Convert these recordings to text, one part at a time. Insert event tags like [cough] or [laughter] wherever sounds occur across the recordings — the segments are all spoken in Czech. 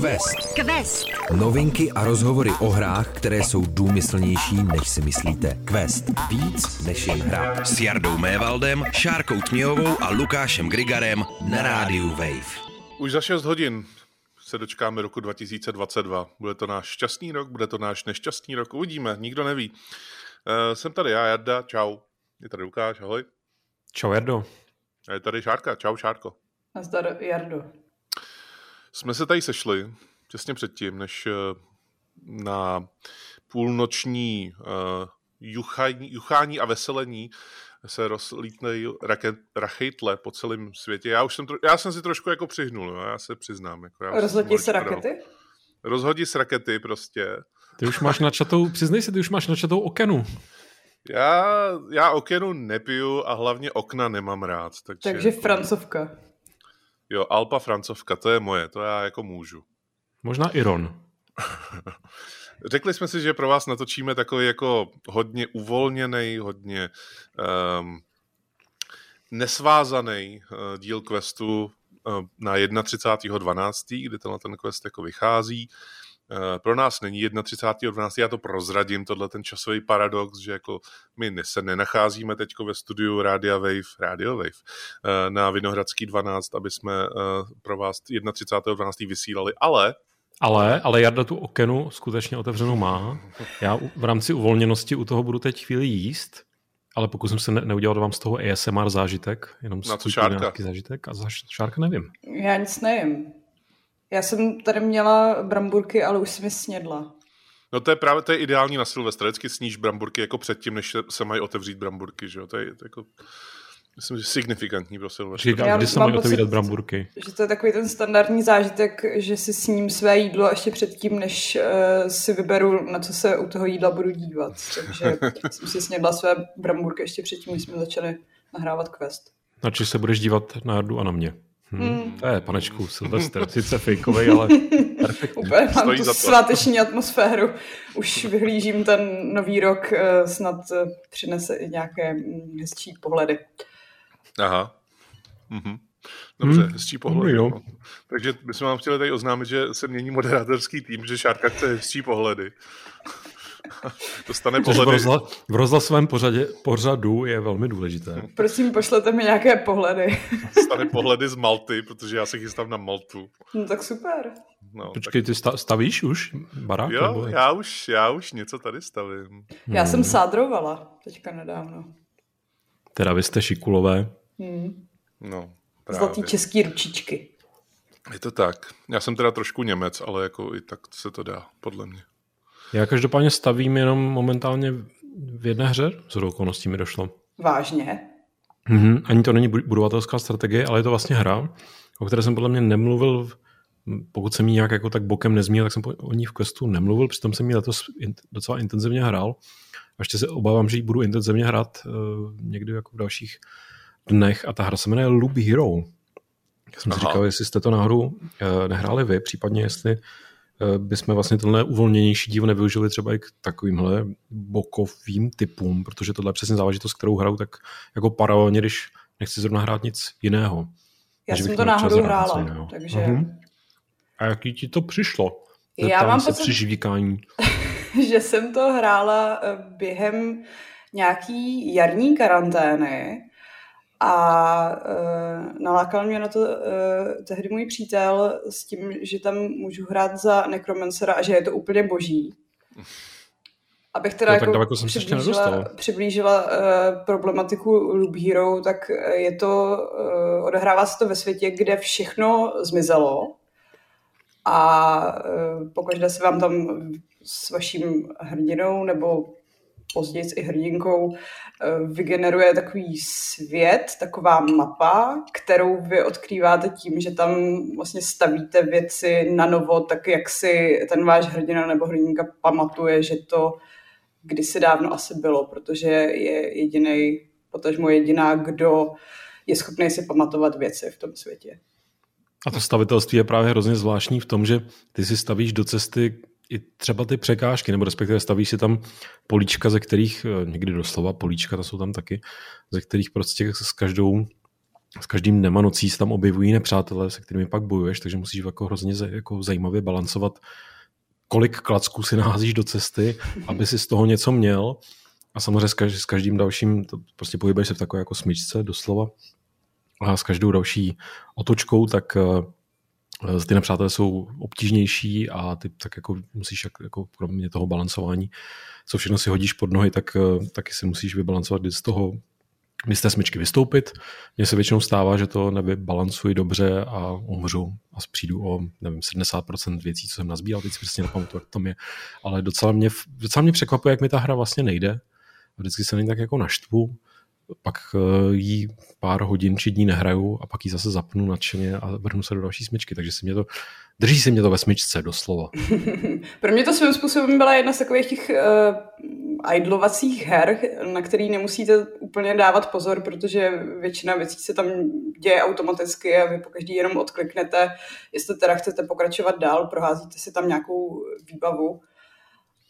Quest. Quest. Novinky a rozhovory o hrách, které jsou důmyslnější, než si myslíte. Quest. Víc než jen hra. S Jardou Mévaldem, Šárkou Tměhovou a Lukášem Grigarem na rádiu Wave. Už za 6 hodin se dočkáme roku 2022. Bude to náš šťastný rok, bude to náš nešťastný rok, uvidíme, nikdo neví. Uh, jsem tady já, Jarda, čau. Je tady Lukáš, ahoj. Čau, Jardo. A je tady Šárka, čau Šárko. Nazdar, Jardo. Jsme se tady sešli těsně předtím, než eh, na půlnoční uh, juchání, juchání a veselení se rozlítnej raket, rachejtle po celém světě. Já už jsem, tro, já jsem si trošku jako přihnul, jo, já se přiznám. Jako já Rozhodí se rakety? Rozhodí se rakety prostě. Ty už máš načatou, přiznej si, ty už máš načatou okenu. Já, já okenu nepiju a hlavně okna nemám rád. Takže, takže francovka. Jo, Alpa francovka, to je moje, to já jako můžu. Možná Iron. [laughs] Řekli jsme si, že pro vás natočíme takový jako hodně uvolněný, hodně um, nesvázaný uh, díl questu uh, na 31.12., kdy tenhle ten quest jako vychází. Uh, pro nás není 31.12., já to prozradím, tohle ten časový paradox, že jako my se nenacházíme teď ve studiu Radia Wave, Radio Wave, uh, na Vinohradský 12, aby jsme uh, pro vás 31.12. vysílali, ale ale, ale Jarda tu okenu skutečně otevřenou má. Já v rámci uvolněnosti u toho budu teď chvíli jíst, ale pokud jsem se ne, neudělal vám z toho ASMR zážitek, jenom Na to šárka. nějaký zážitek a za šárka nevím. Já nic nevím. Já jsem tady měla bramburky, ale už jsem je snědla. No to je právě to je ideální na Silvestra. Vždycky sníš bramburky jako předtím, než se, mají otevřít bramburky, že jo? To je, to je jako myslím, že signifikantní pro Silvestra. Říkám, kdy se mají otevírat bramburky. Že to je takový ten standardní zážitek, že si s ním své jídlo ještě předtím, než uh, si vyberu, na co se u toho jídla budu dívat. Takže [laughs] jsem si snědla své bramburky ještě předtím, než jsme začali nahrávat quest. Na se budeš dívat na Jardu a na mě. Hmm. Hmm. To je, panečku, Silvestr, sice fejkovej, ale [laughs] perfektní. Úplně mám Stojí tu sváteční atmosféru. Už vyhlížím ten nový rok, uh, snad uh, přinese i nějaké mm, hezčí pohledy. Aha. Mhm. Dobře, hmm. hezčí pohled. No. Takže bychom vám chtěli tady oznámit, že se mění moderátorský tým, že Šárka chce hezčí pohledy. [laughs] Dostane pohledy. V, rozhla, v rozhlasovém pořadě, pořadu je velmi důležité. Prosím, pošlete mi nějaké pohledy. Dostane pohledy z Malty, protože já se chystám na Maltu. No tak super. No, Počkej, tak... ty stavíš už barák? Jo, nebo... já už, já už něco tady stavím. Já hmm. jsem sádrovala teďka nedávno. Teda vy jste šikulové. Hmm. No, právě. Zlatý český ručičky. Je to tak. Já jsem teda trošku Němec, ale jako i tak se to dá, podle mě. Já každopádně stavím jenom momentálně v jedné hře, z okolností mi došlo. Vážně? Mhm, ani to není budovatelská strategie, ale je to vlastně hra, o které jsem podle mě nemluvil, pokud jsem ji nějak jako tak bokem nezmínil, tak jsem o ní v questu nemluvil, přitom jsem ji letos docela intenzivně hrál. A ještě se obávám, že ji budu intenzivně hrát uh, někdy jako v dalších dnech a ta hra se jmenuje Loop Hero. Já jsem Aha. si říkal, jestli jste to náhodou uh, nehráli vy, případně jestli bychom vlastně tenhle uvolněnější díl nevyužili třeba i k takovýmhle bokovým typům, protože tohle je přesně záležitost, kterou hraju tak jako paralelně, když nechci zrovna hrát nic jiného. Já jsem to náhodou hrála, takže... Uh-huh. A jaký ti to přišlo? Zeptám Já mám se pocit, při [laughs] že jsem to hrála eh, během nějaký jarní karantény a uh, nalákal mě na to uh, tehdy můj přítel s tím, že tam můžu hrát za Necromancera a že je to úplně boží. Abych teda no, jako, jako přiblížila, přiblížila uh, problematiku Loop Hero, tak je to, uh, odehrává se to ve světě, kde všechno zmizelo a uh, pokaždé se vám tam s vaším hrdinou nebo později i hrdinkou eh, vygeneruje takový svět, taková mapa, kterou vy odkrýváte tím, že tam vlastně stavíte věci na novo, tak jak si ten váš hrdina nebo hrdinka pamatuje, že to kdysi dávno asi bylo, protože je jediný, potažmo jediná, kdo je schopný si pamatovat věci v tom světě. A to stavitelství je právě hrozně zvláštní v tom, že ty si stavíš do cesty i třeba ty překážky, nebo respektive stavíš si tam políčka, ze kterých, eh, někdy doslova políčka, to jsou tam taky, ze kterých prostě s každou s každým dnem a nocí se tam objevují nepřátelé, se kterými pak bojuješ, takže musíš jako hrozně jako zajímavě balancovat, kolik klacků si [laughs] naházíš do cesty, aby si z toho něco měl. A samozřejmě s každým dalším, to prostě pohybuješ se v takové jako smyčce doslova. A s každou další otočkou, tak eh, ty nepřátelé jsou obtížnější a ty tak jako musíš jako kromě toho balancování, co všechno si hodíš pod nohy, tak eh, taky si musíš vybalancovat z toho mi z té smyčky vystoupit. Mně se většinou stává, že to nevybalancuji dobře a umřu a přijdu o nevím, 70% věcí, co jsem nazbíral, teď si přesně nepamatuju, jak to je. Ale docela mě, docela mě překvapuje, jak mi ta hra vlastně nejde. Vždycky se na tak jako naštvu, pak eh, jí pár hodin či dní nehraju a pak ji zase zapnu nadšeně a vrhnu se do další smyčky, takže si mě to, drží si mě to ve smyčce doslova. [laughs] Pro mě to svým způsobem byla jedna z takových těch uh, idlovacích her, na který nemusíte úplně dávat pozor, protože většina věcí se tam děje automaticky a vy po každý jenom odkliknete, jestli teda chcete pokračovat dál, proházíte si tam nějakou výbavu.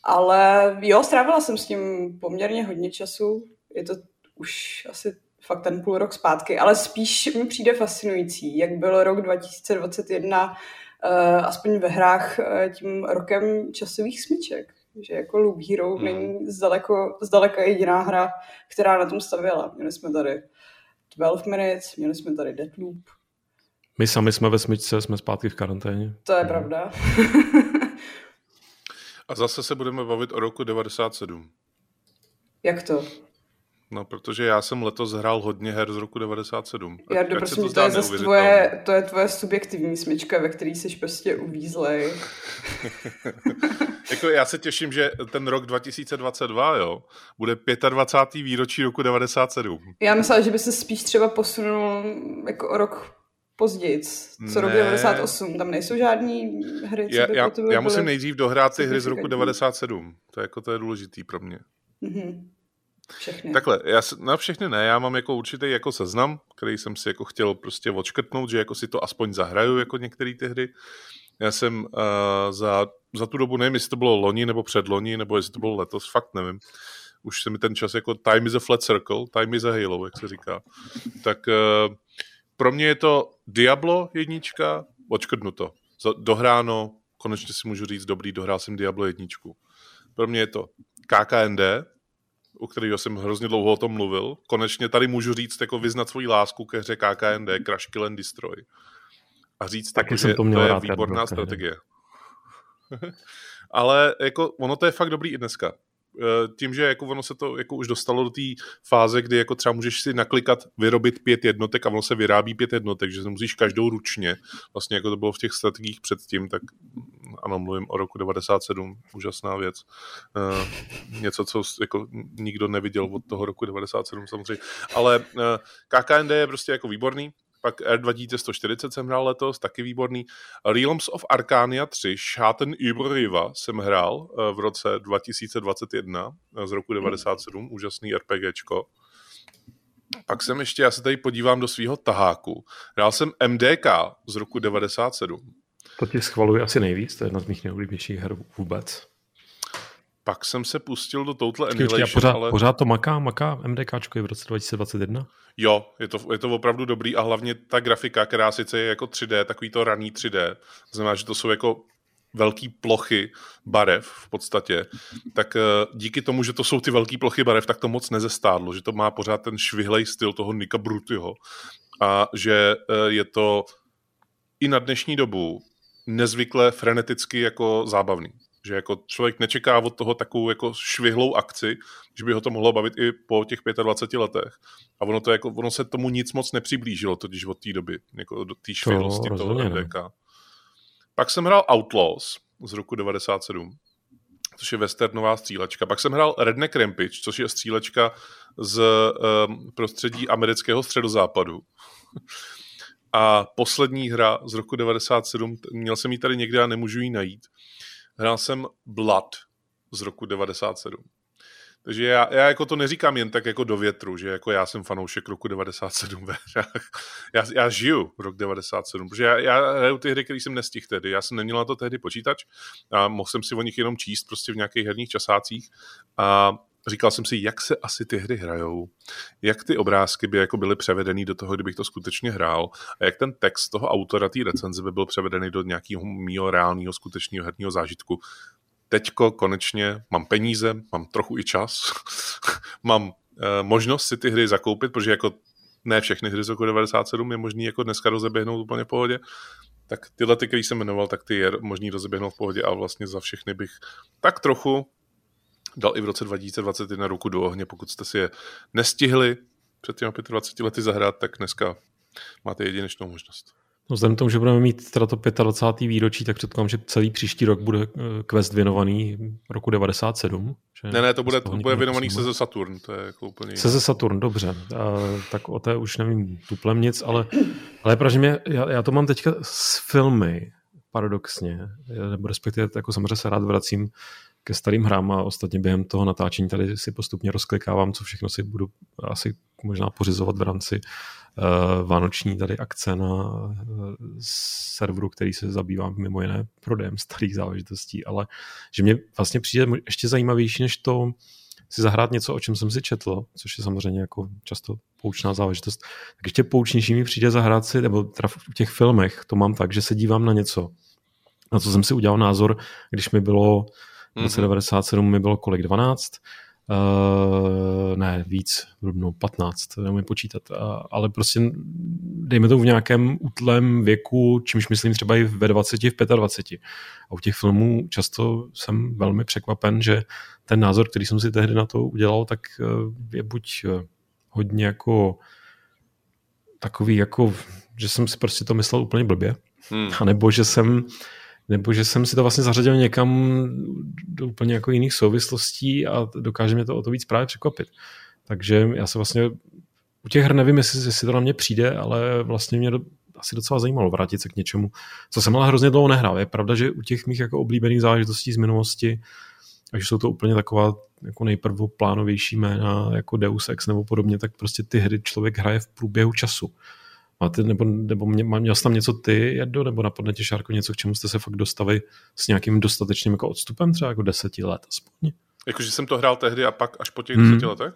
Ale jo, strávila jsem s tím poměrně hodně času. Je to už asi fakt ten půl rok zpátky, ale spíš mi přijde fascinující, jak byl rok 2021 uh, eh, aspoň ve hrách uh, tím rokem časových smyček. Že jako Loop Hero hmm. není zdaleko, zdaleka jediná hra, která na tom stavěla. Měli jsme tady 12 Minutes, měli jsme tady Deathloop. My sami jsme ve smyčce, jsme zpátky v karanténě. To je hmm. pravda. [laughs] A zase se budeme bavit o roku 97. Jak to? No, protože já jsem letos hrál hodně her z roku 97. Já to, prosím, to, to, je zase tvoje, to je tvoje subjektivní smyčka, ve který jsi prostě uvízlej. [laughs] jako já se těším, že ten rok 2022, jo, bude 25. výročí roku 97. Já myslím, že by se spíš třeba posunul jako o rok později, co rok 98. Tam nejsou žádný hry, co já, by já, já musím nejdřív dohrát ty hry z roku 97. To je, jako, to je důležitý pro mě. Mm-hmm. Všechny. Takhle, já, na všechny ne, já mám jako určitý jako seznam, který jsem si jako chtěl prostě odškrtnout, že jako si to aspoň zahraju jako některé ty hry. Já jsem uh, za, za tu dobu, nevím, jestli to bylo loni nebo předloni, nebo jestli to bylo letos, fakt nevím. Už se mi ten čas jako time is a flat circle, time is a halo, jak se říká. Tak uh, pro mě je to Diablo jednička, odškrtnuto. Dohráno, konečně si můžu říct, dobrý, dohrál jsem Diablo jedničku. Pro mě je to KKND, u kterého jsem hrozně dlouho o tom mluvil. Konečně tady můžu říct, jako vyznat svoji lásku ke hře KKND, Crash Kill and Destroy. A říct, Taky jako, že to, to je výborná strategie. [laughs] Ale jako, ono to je fakt dobrý i dneska. Eh, tím, že jako ono se to jako už dostalo do té fáze, kdy jako třeba můžeš si naklikat, vyrobit pět jednotek a ono se vyrábí pět jednotek, že se musíš každou ručně, vlastně jako to bylo v těch strategiích předtím, tak ano, mluvím o roku 97, úžasná věc. Uh, něco, co jako nikdo neviděl od toho roku 97 samozřejmě. Ale uh, eh, KKND je prostě jako výborný, pak R2140 jsem hrál letos, taky výborný. Realms of Arcania 3, Schatten über Riva jsem hrál eh, v roce 2021 eh, z roku 97, hmm. úžasný RPGčko. Pak jsem ještě, já se tady podívám do svého taháku. Hrál jsem MDK z roku 97. To ti schvaluje asi nejvíc, to je jedna z mých nejoblíbenějších her vůbec. Pak jsem se pustil do Total Annihilation, pořád, ale... pořád to maká, maká MDKčko je v roce 2021? Jo, je to, je to opravdu dobrý a hlavně ta grafika, která sice je jako 3D, takový to raný 3D, to znamená, že to jsou jako velké plochy barev v podstatě, tak eh, díky tomu, že to jsou ty velké plochy barev, tak to moc nezestádlo, že to má pořád ten švihlej styl toho Nika Brutyho a že eh, je to i na dnešní dobu nezvykle freneticky jako zábavný že jako člověk nečeká od toho takovou jako švihlou akci, že by ho to mohlo bavit i po těch 25 letech. A ono, to jako, ono se tomu nic moc nepřiblížilo, totiž od té doby, jako do té švihlosti to toho MDK. Pak jsem hrál Outlaws z roku 97, což je westernová střílečka. Pak jsem hrál Redneck Rampage, což je střílečka z um, prostředí amerického středozápadu. [laughs] A poslední hra z roku 97, měl jsem ji tady někde a nemůžu ji najít, hrál jsem Blood z roku 97. Takže já, já jako to neříkám jen tak jako do větru, že jako já jsem fanoušek roku 97 ve Já, já žiju rok 97, protože já, já hraju ty hry, které jsem nestihl tehdy. Já jsem neměl na to tehdy počítač a mohl jsem si o nich jenom číst prostě v nějakých herních časácích. A říkal jsem si, jak se asi ty hry hrajou, jak ty obrázky by jako byly převedeny do toho, kdybych to skutečně hrál a jak ten text toho autora té recenze by byl převedený do nějakého mýho reálného skutečného herního zážitku. Teďko konečně mám peníze, mám trochu i čas, [laughs] mám uh, možnost si ty hry zakoupit, protože jako ne všechny hry z roku 97 je možný jako dneska rozeběhnout úplně v pohodě, tak tyhle, ty, který jsem jmenoval, tak ty je možný rozeběhnout v pohodě a vlastně za všechny bych tak trochu dal i v roce 2021 ruku do ohně, pokud jste si je nestihli před těmi 25 lety zahrát, tak dneska máte jedinečnou možnost. No vzhledem tomu, že budeme mít teda to 25. výročí, tak předpokládám, že celý příští rok bude eh, quest věnovaný roku 97. Že ne, ne, to bude, to bude věnovaný se ze Saturn, to je jako úplně Se ze Saturn, dobře. A, tak o té už nevím tuplem nic, ale, ale protože mě, já, já, to mám teďka s filmy, paradoxně, nebo respektive jako samozřejmě se rád vracím ke starým hrám a ostatně během toho natáčení tady si postupně rozklikávám, co všechno si budu asi možná pořizovat v rámci uh, vánoční tady akce na uh, serveru, který se zabývá mimo jiné prodejem starých záležitostí, ale že mě vlastně přijde ještě zajímavější, než to si zahrát něco, o čem jsem si četl, což je samozřejmě jako často poučná záležitost, tak ještě poučnější mi přijde zahrát si, nebo teda v těch filmech to mám tak, že se dívám na něco, na co jsem si udělal názor, když mi bylo v roce 97 mhm. mi bylo kolik? 12? Uh, ne, víc, no 15, neumím počítat, uh, ale prostě dejme to v nějakém útlém věku, čímž myslím třeba i ve 20, v 25. A u těch filmů často jsem velmi překvapen, že ten názor, který jsem si tehdy na to udělal, tak uh, je buď uh, hodně jako takový jako, že jsem si prostě to myslel úplně blbě, hmm. anebo že jsem nebo že jsem si to vlastně zařadil někam do úplně jako jiných souvislostí a dokáže mě to o to víc právě překvapit. Takže já se vlastně u těch her nevím, jestli, jestli to na mě přijde, ale vlastně mě do, asi docela zajímalo vrátit se k něčemu, co jsem ale hrozně dlouho nehrál. Je pravda, že u těch mých jako oblíbených záležitostí z minulosti, až jsou to úplně taková jako nejprvoplánovější jména jako Deus Ex nebo podobně, tak prostě ty hry člověk hraje v průběhu času. Máte, nebo, nebo mě, měl jsi tam něco ty, Jardo, nebo napadne tě, Šárko, něco, k čemu jste se fakt dostali s nějakým dostatečným jako odstupem, třeba jako deseti let aspoň? Jakože jsem to hrál tehdy a pak až po těch hmm. deseti letech?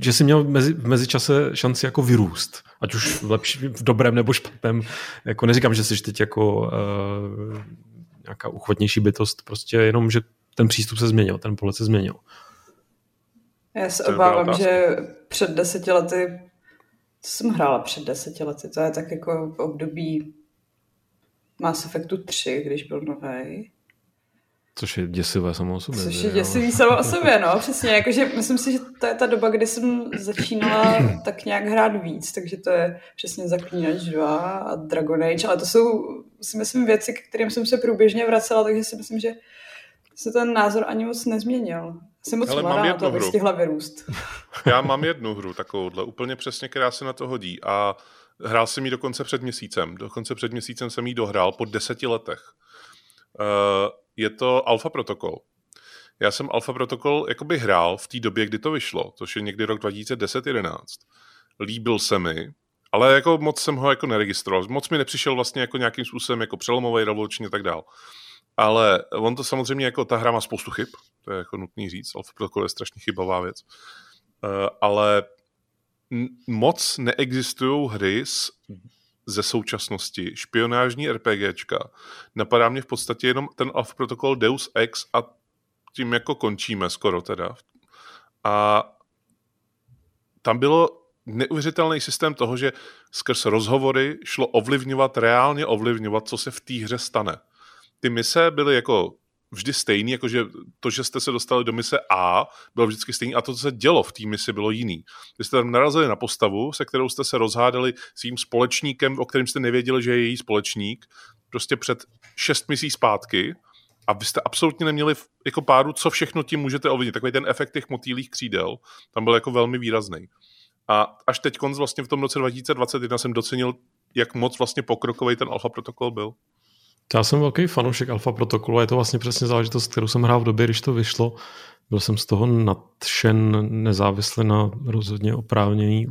Že jsi měl mezi, v mezičase šanci jako vyrůst, ať už v, lepší, v dobrém nebo špatném. Jako neříkám, že jsi teď jako uh, nějaká uchvatnější bytost, prostě jenom, že ten přístup se změnil, ten pohled se změnil. Já se obávám, že před deseti lety co jsem hrála před deseti lety? To je tak jako v období Mass Effectu 3, když byl nový. Což je děsivé samo o sobě. Což je děsivý samo o sobě, no, přesně. Jakože myslím si, že to je ta doba, kdy jsem začínala [clears throat] tak nějak hrát víc, takže to je přesně Zaklínač 2 a Dragon Age, ale to jsou si myslím věci, k kterým jsem se průběžně vracela, takže si myslím, že se ten názor ani moc nezměnil. Jsem moc Ale mladá mám jednu to, hru. stihla vyrůst. Já mám jednu hru takovouhle, úplně přesně, která se na to hodí a hrál jsem ji dokonce před měsícem. Dokonce před měsícem jsem ji dohrál po deseti letech. Uh, je to Alpha Protocol. Já jsem Alpha Protocol jakoby hrál v té době, kdy to vyšlo, což je někdy rok 2010-11. Líbil se mi, ale jako moc jsem ho jako neregistroval. Moc mi nepřišel vlastně jako nějakým způsobem jako přelomový, revoluční a tak dál. Ale on to samozřejmě jako ta hra má spoustu chyb, to je jako nutný říct, Alpha Protocol je strašně chybavá věc. Uh, ale moc neexistují hry z, ze současnosti, špionážní RPGčka. Napadá mě v podstatě jenom ten Alpha Protocol Deus Ex a tím jako končíme skoro teda. A tam bylo neuvěřitelný systém toho, že skrz rozhovory šlo ovlivňovat, reálně ovlivňovat, co se v té hře stane ty mise byly jako vždy stejný, jakože to, že jste se dostali do mise A, bylo vždycky stejný a to, co se dělo v té misi, bylo jiný. Vy jste tam narazili na postavu, se kterou jste se rozhádali svým společníkem, o kterém jste nevěděli, že je její společník, prostě před šest misí zpátky a vy jste absolutně neměli jako páru, co všechno tím můžete ovlivnit. Takový ten efekt těch motýlých křídel tam byl jako velmi výrazný. A až teď konc vlastně v tom roce 2021 jsem docenil, jak moc vlastně pokrokový ten alfa protokol byl. Já jsem velký fanoušek Alpha protokolu a je to vlastně přesně záležitost, kterou jsem hrál v době, když to vyšlo. Byl jsem z toho nadšen nezávisle na rozhodně oprávněný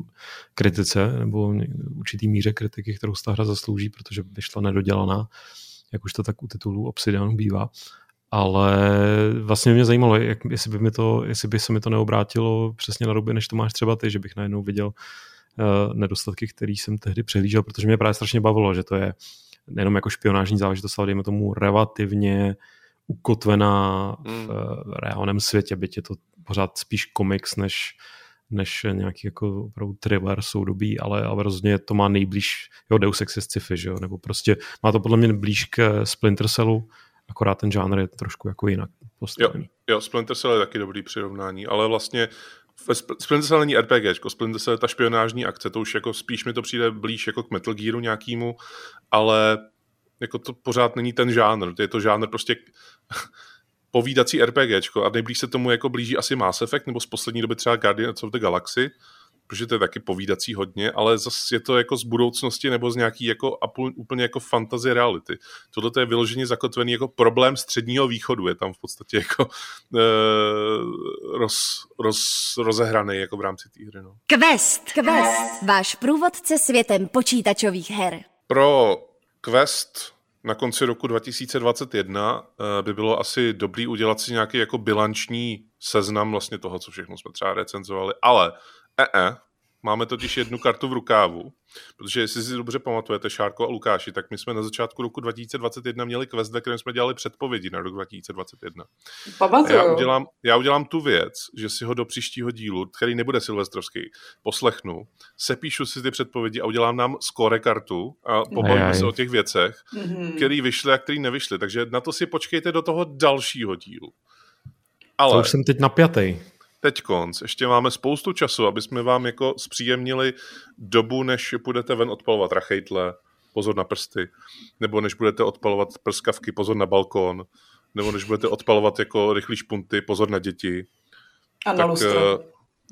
kritice nebo určitý míře kritiky, kterou ta hra zaslouží, protože vyšla nedodělaná, jak už to tak u titulů Obsidianu bývá. ale vlastně mě zajímalo, jak, jestli, by mi to, jestli by se mi to neobrátilo přesně na ruby, než to máš třeba ty, že bych najednou viděl uh, nedostatky, který jsem tehdy přehlížel, protože mě právě strašně bavilo, že to je nejenom jako špionážní záležitost, ale dejme tomu relativně ukotvená v mm. reálném světě, byť je to pořád spíš komiks, než, než nějaký jako opravdu thriller soudobí, ale, ale rozhodně to má nejblíž, jo, Deus Ex je sci-fi, že jo, nebo prostě má to podle mě blíž k Splinter Cellu, akorát ten žánr je trošku jako jinak postavený. Jo, jo, Splinter Cell je taky dobrý přirovnání, ale vlastně Splinter Cell není RPG, Splinter Cell je ta špionážní akce, to už jako spíš mi to přijde blíž jako k Metal Gearu nějakýmu, ale jako to pořád není ten žánr, je to žánr prostě [laughs] povídací RPGčko a nejblíž se tomu jako blíží asi Mass Effect nebo z poslední doby třeba Guardians of the Galaxy, protože to je taky povídací hodně, ale zase je to jako z budoucnosti nebo z nějaký jako úplně jako fantasy reality. Tohle je vyloženě zakotvený jako problém středního východu, je tam v podstatě jako e, roz, roz, rozehraný jako v rámci té hry. No. Quest, Quest, váš průvodce světem počítačových her. Pro Quest na konci roku 2021 eh, by bylo asi dobrý udělat si nějaký jako bilanční seznam vlastně toho, co všechno jsme třeba recenzovali, ale E-e, Máme totiž jednu kartu v rukávu, protože jestli si dobře pamatujete, Šárko a Lukáši, tak my jsme na začátku roku 2021 měli quest, ve kterém jsme dělali předpovědi na rok 2021. Pamatuju. Já udělám, já udělám tu věc, že si ho do příštího dílu, který nebude silvestrovský, poslechnu, sepíšu si ty předpovědi a udělám nám skore kartu a pobavíme se o těch věcech, mm-hmm. který vyšly a který nevyšly. Takže na to si počkejte do toho dalšího dílu. Ale... To už jsem teď napjatý teď konc, ještě máme spoustu času, aby jsme vám jako zpříjemnili dobu, než budete ven odpalovat rachejtle, pozor na prsty, nebo než budete odpalovat prskavky, pozor na balkón, nebo než budete odpalovat jako rychlý špunty, pozor na děti. A na tak, lustro. Eh,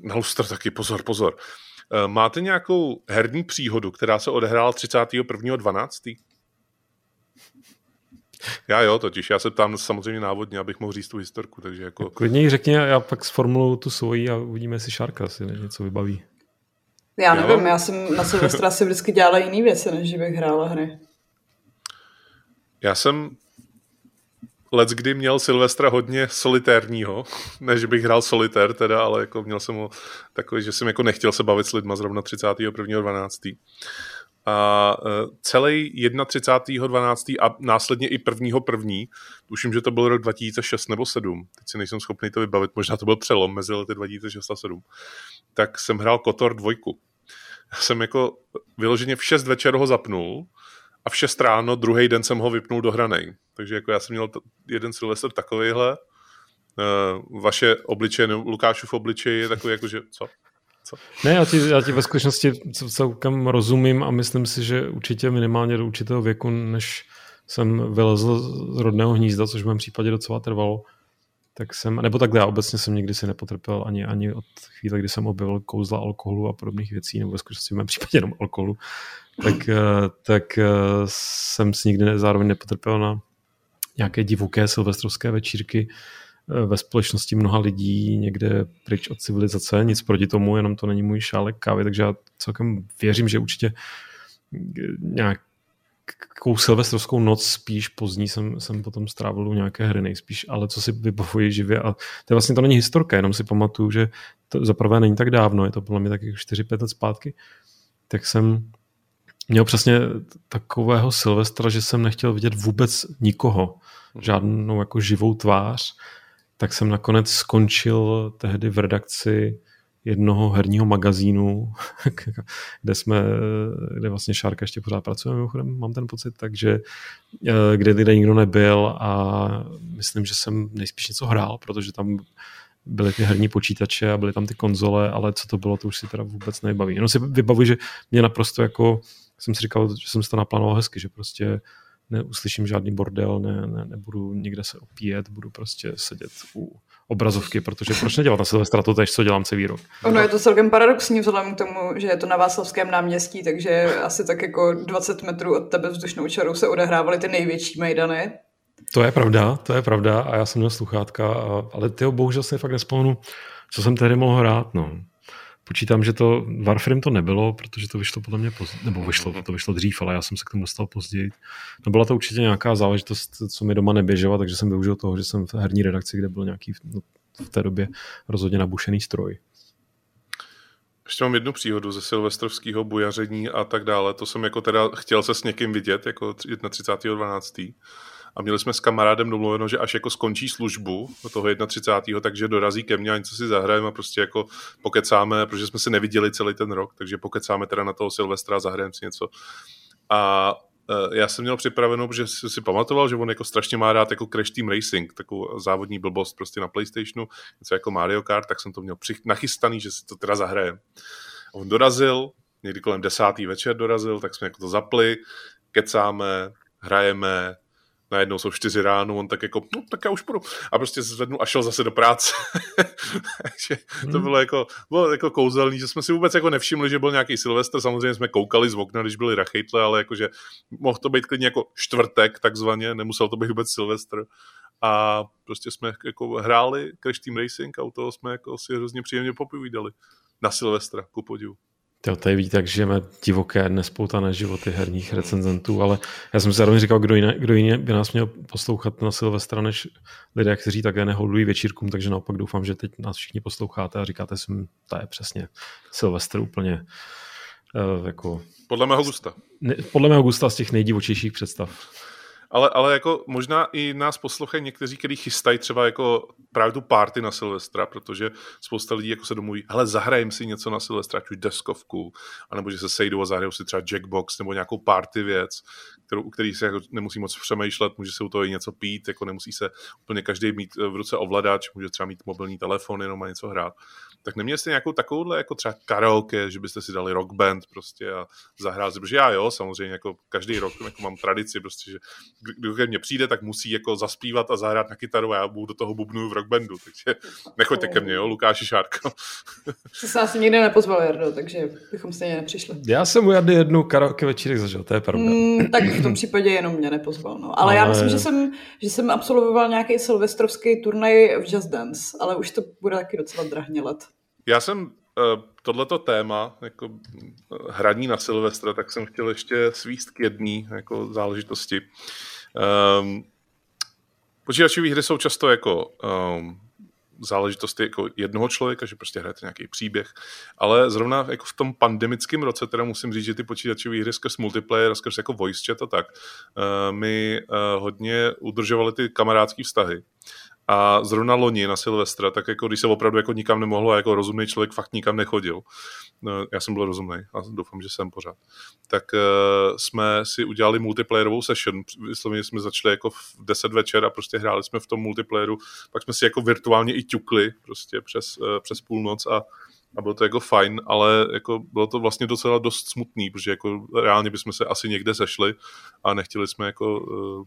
na lustro taky, pozor, pozor. Eh, máte nějakou herní příhodu, která se odehrála 31.12.? [laughs] Já jo, totiž. Já se ptám samozřejmě návodně, abych mohl říct tu historku, takže jako... Klidně ji řekni, já pak sformuluju tu svoji a uvidíme, jestli Šárka si něco vybaví. Já nevím, já, já jsem na Silvestra si vždycky dělala jiné věci, než bych hrála hry. Já jsem let kdy měl Silvestra hodně solitérního, [laughs] než bych hrál solitér teda, ale jako měl jsem ho takový, že jsem jako nechtěl se bavit s lidma zrovna 31.12 a e, celý 31.12. a následně i 1.1. tuším, že to byl rok 2006 nebo 7, teď si nejsem schopný to vybavit, možná to byl přelom mezi lety 2006 a 7, tak jsem hrál Kotor dvojku. Já jsem jako vyloženě v 6 večer ho zapnul a v 6 ráno druhý den jsem ho vypnul do hranej. Takže jako já jsem měl jeden Silvestr takovýhle, Uh, vaše obličeje, Lukášův obličej je takový jako, že co? Co? Ne, já ti, já ti ve skutečnosti celkem rozumím a myslím si, že určitě minimálně do určitého věku, než jsem vylezl z rodného hnízda, což v mém případě docela trvalo, tak jsem, nebo takhle, já obecně jsem nikdy si nepotrpěl ani, ani od chvíle, kdy jsem objevil kouzla alkoholu a podobných věcí, nebo ve skutečnosti v mém případě jenom alkoholu, tak, eh, tak eh, jsem si nikdy zároveň nepotrpěl na nějaké divoké silvestrovské večírky, ve společnosti mnoha lidí někde pryč od civilizace, nic proti tomu, jenom to není můj šálek kávy, takže já celkem věřím, že určitě nějakou silvestrovskou noc spíš pozdní jsem, jsem potom strávil u nějaké hry nejspíš, ale co si vybavuji živě a to je vlastně to není historka, jenom si pamatuju, že to zaprvé není tak dávno, je to podle mě taky 4-5 let zpátky, tak jsem měl přesně takového Silvestra, že jsem nechtěl vidět vůbec nikoho, žádnou jako živou tvář tak jsem nakonec skončil tehdy v redakci jednoho herního magazínu, [laughs] kde jsme, kde vlastně Šárka ještě pořád pracuje, mimochodem, mám ten pocit, takže eh, kde lidé nikdo nebyl a myslím, že jsem nejspíš něco hrál, protože tam byly ty herní počítače a byly tam ty konzole, ale co to bylo, to už si teda vůbec nebaví. Jenom si vybavuji, že mě naprosto jako, jsem si říkal, že jsem si to naplánoval hezky, že prostě neuslyším žádný bordel, ne, ne, nebudu nikde se opíjet, budu prostě sedět u obrazovky, protože proč nedělat na Silvestra to tež, co dělám celý rok. Ono je to celkem paradoxní vzhledem k tomu, že je to na Václavském náměstí, takže asi tak jako 20 metrů od tebe vzdušnou čarou se odehrávaly ty největší mejdany. To je pravda, to je pravda a já jsem měl sluchátka, ale tyho bohužel se fakt nespomenu, co jsem tehdy mohl hrát, no. Počítám, že to Warframe to nebylo, protože to vyšlo podle mě později, nebo vyšlo, to vyšlo dřív, ale já jsem se k tomu dostal později. No byla to určitě nějaká záležitost, co mi doma neběžela, takže jsem využil toho, že jsem v herní redakci, kde byl nějaký no, v té době rozhodně nabušený stroj. Ještě mám jednu příhodu ze silvestrovského bujaření a tak dále. To jsem jako teda chtěl se s někým vidět, jako 31.12. A měli jsme s kamarádem domluveno, že až jako skončí službu toho 31. takže dorazí ke mně a něco si zahrajeme a prostě jako pokecáme, protože jsme se neviděli celý ten rok, takže pokecáme teda na toho Silvestra a zahrajeme si něco. A e, já jsem měl připraveno, že si, si pamatoval, že on jako strašně má rád jako Crash Team Racing, takovou závodní blbost prostě na Playstationu, něco jako Mario Kart, tak jsem to měl nachystaný, že si to teda zahrajem. On dorazil, někdy kolem desátý večer dorazil, tak jsme jako to zapli, kecáme, hrajeme, najednou jsou čtyři ráno, on tak jako, no tak já už půjdu. A prostě zvednu a šel zase do práce. [laughs] Takže to hmm. bylo jako, bylo jako kouzelný, že jsme si vůbec jako nevšimli, že byl nějaký Silvestr, samozřejmě jsme koukali z okna, když byli rachejtle, ale jakože mohl to být klidně jako čtvrtek takzvaně, nemusel to být vůbec Silvestr. A prostě jsme jako hráli Crash Team Racing a u toho jsme jako si hrozně příjemně popovídali. Na Silvestra, ku podivu. Jo, tady vidíte, tak žijeme divoké, nespoutané životy herních recenzentů, ale já jsem si zároveň říkal, kdo jiný, kdo jiný by nás měl poslouchat na Silvestra, než lidé, kteří také neholdují večírkům, takže naopak doufám, že teď nás všichni posloucháte a říkáte si, hm, to je přesně Silvestr úplně uh, jako... Podle mého gusta. Ne, podle mého gusta z těch nejdivočejších představ. Ale, ale jako možná i nás poslouchají někteří, kteří chystají třeba jako právě tu party na Silvestra, protože spousta lidí jako se domluví, hele, zahrajím si něco na Silvestra, ať už deskovku, anebo že se sejdou a zahrajou si třeba Jackbox nebo nějakou party věc, kterou, u který se jako nemusí moc přemýšlet, může se u toho i něco pít, jako nemusí se úplně každý mít v ruce ovladač, může třeba mít mobilní telefon, jenom a něco hrát tak neměli jste nějakou takovouhle jako třeba karaoke, že byste si dali rock band prostě a zahrát si, protože já jo, samozřejmě jako každý rok jako mám tradici prostě, že kdo ke mně přijde, tak musí jako zaspívat a zahrát na kytaru a já budu do toho bubnu v rock bandu, takže nechoďte ke mně, jo, Lukáši Šárko. [laughs] Jsi se asi nikdy nepozval, Jardo, takže bychom stejně nepřišli. Já jsem u Jardy jednu karaoke večírek zažil, to je pravda. Mm, tak v tom případě jenom mě nepozval, no. Ale, ale, já myslím, že jsem, že jsem absolvoval nějaký silvestrovský turnaj v Just Dance, ale už to bude taky docela drahně let. Já jsem uh, tohleto téma, jako hraní na Silvestra, tak jsem chtěl ještě svíst k jedné jako záležitosti. Um, počítačové hry jsou často jako um, záležitosti jako jednoho člověka, že prostě hrajete nějaký příběh, ale zrovna jako v tom pandemickém roce, teda musím říct, že ty počítačové hry skrz multiplayer, skrz jako voice chat a tak, uh, mi uh, hodně udržovaly ty kamarádské vztahy. A zrovna loni na Silvestra, tak jako když se opravdu jako nikam nemohlo a jako rozumný člověk fakt nikam nechodil, no, já jsem byl rozumný a doufám, že jsem pořád, tak uh, jsme si udělali multiplayerovou session, vysloveně jsme začali jako v 10 večer a prostě hráli jsme v tom multiplayeru, pak jsme si jako virtuálně i ťukli prostě přes, uh, přes půlnoc a a bylo to jako fajn, ale jako bylo to vlastně docela dost smutný, protože jako reálně bychom se asi někde sešli a nechtěli jsme jako uh,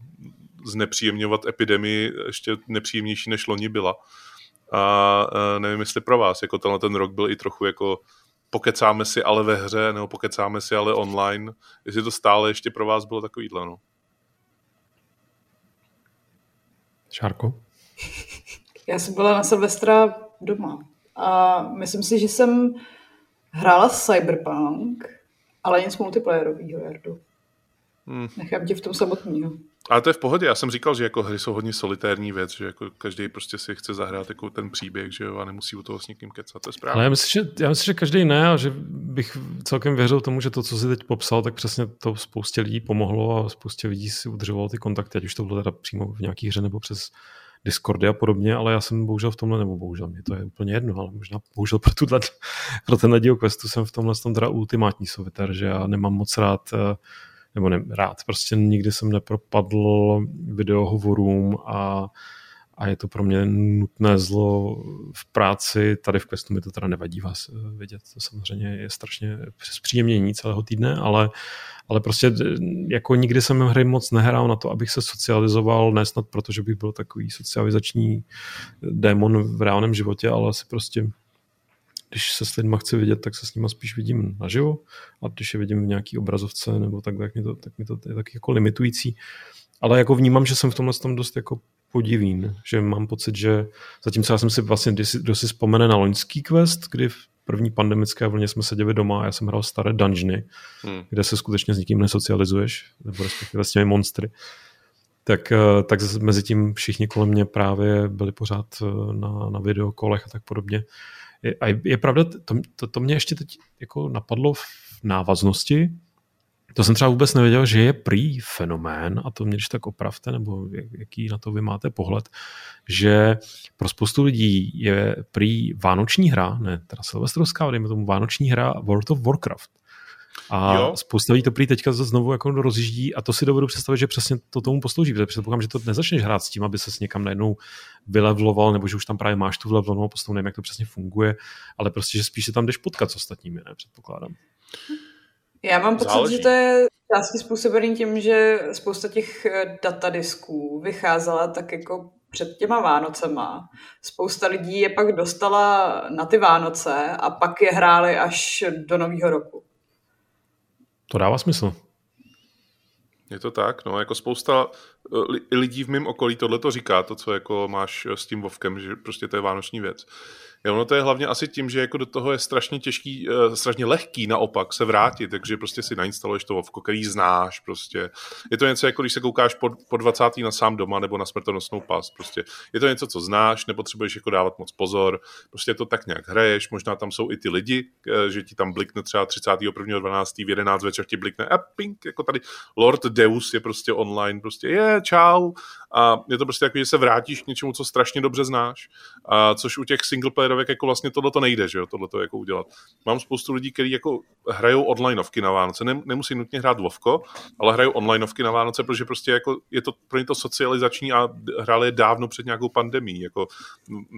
znepříjemňovat epidemii ještě nepříjemnější než loni byla. A uh, nevím, jestli pro vás, jako tenhle ten rok byl i trochu jako pokecáme si ale ve hře, nebo pokecáme si ale online, jestli to stále ještě pro vás bylo takovýhle, no. Šárko? [laughs] Já jsem byla na Silvestra doma. A myslím si, že jsem hrála Cyberpunk, ale nic multiplayerového, Jardu. Hmm. Nechám tě v tom samotného. Ale to je v pohodě, já jsem říkal, že jako hry jsou hodně solitérní věc, že jako každý prostě si chce zahrát jako ten příběh, že jo, a nemusí u toho s někým kecat, to je správně. Ale já myslím, že, já myslím, že každý ne a že bych celkem věřil tomu, že to, co si teď popsal, tak přesně to spoustě lidí pomohlo a spoustě lidí si udržovalo ty kontakty, ať už to bylo teda přímo v nějaký hře nebo přes Discordy a podobně, ale já jsem bohužel v tomhle, nebo bohužel, mě to je úplně jedno, ale možná bohužel pro, tuhle, pro ten díl questu jsem v tomhle tom teda ultimátní sovitar, že já nemám moc rád eh, nebo ne, rád, prostě nikdy jsem nepropadl videohovorům a a je to pro mě nutné zlo v práci. Tady v Questu mi to teda nevadí vás eh, vidět. To samozřejmě je strašně zpříjemnění celého týdne, ale, ale prostě eh, jako nikdy jsem hry moc nehrál na to, abych se socializoval, ne snad proto, že bych byl takový socializační démon v reálném životě, ale asi prostě když se s lidmi chci vidět, tak se s nimi spíš vidím naživo a když je vidím v nějaký obrazovce nebo tak, tak mi to, tak mi to je taky jako limitující. Ale jako vnímám, že jsem v tomhle tom dost jako podivín, že mám pocit, že zatímco já jsem si vlastně, kdo si vzpomene na loňský quest, kdy v první pandemické vlně jsme seděli doma a já jsem hrál staré dungeony, hmm. kde se skutečně s nikým nesocializuješ, nebo respektive s těmi monstry. Tak, eh, tak mezi tím všichni kolem mě právě byli pořád eh, na, na videokolech a tak podobně. A je, je pravda, to, to, to mě ještě teď jako napadlo v návaznosti, to jsem třeba vůbec nevěděl, že je prý fenomén, a to mě když tak opravte, nebo jaký na to vy máte pohled, že pro spoustu lidí je prý vánoční hra, ne teda silvestrovská, dejme tomu vánoční hra World of Warcraft. A jo. spousta lidí to prý teďka znovu jako rozjíždí a to si dovedu představit, že přesně to tomu poslouží, protože předpokládám, že to nezačneš hrát s tím, aby se s někam najednou vylevloval, nebo že už tam právě máš tu vlevlovanou postavu, nevím, jak to přesně funguje, ale prostě, že spíš se tam jdeš potkat s ostatními, ne, předpokládám. Já mám pocit, Záleží. že to je částky způsobený tím, že spousta těch eh, datadisků vycházela tak jako před těma Vánocema. Spousta lidí je pak dostala na ty Vánoce a pak je hráli až do Nového roku. To dává smysl. Je to tak, no, jako spousta lidí v mém okolí tohle to říká, to, co jako máš s tím Vovkem, že prostě to je vánoční věc. Jo, no to je hlavně asi tím, že jako do toho je strašně těžký, uh, strašně lehký naopak se vrátit, takže prostě si nainstaluješ to Vovko, který znáš prostě. Je to něco jako když se koukáš po, po 20. na sám doma nebo na smrtonosnou pas, prostě. Je to něco, co znáš, nepotřebuješ jako dávat moc pozor, prostě to tak nějak hraješ, možná tam jsou i ty lidi, uh, že ti tam blikne třeba 31.12. v 11 večer ti blikne a ping, jako tady Lord Deus je prostě online, prostě je, čau, a je to prostě jako, že se vrátíš k něčemu, co strašně dobře znáš, a což u těch single playerovek jako vlastně tohle to nejde, že jo, tohle to jako udělat. Mám spoustu lidí, kteří jako hrajou onlineovky na Vánoce, Nem, nemusí nutně hrát Vovko, ale hrajou onlineovky na Vánoce, protože prostě jako je to pro ně to socializační a hráli je dávno před nějakou pandemí, jako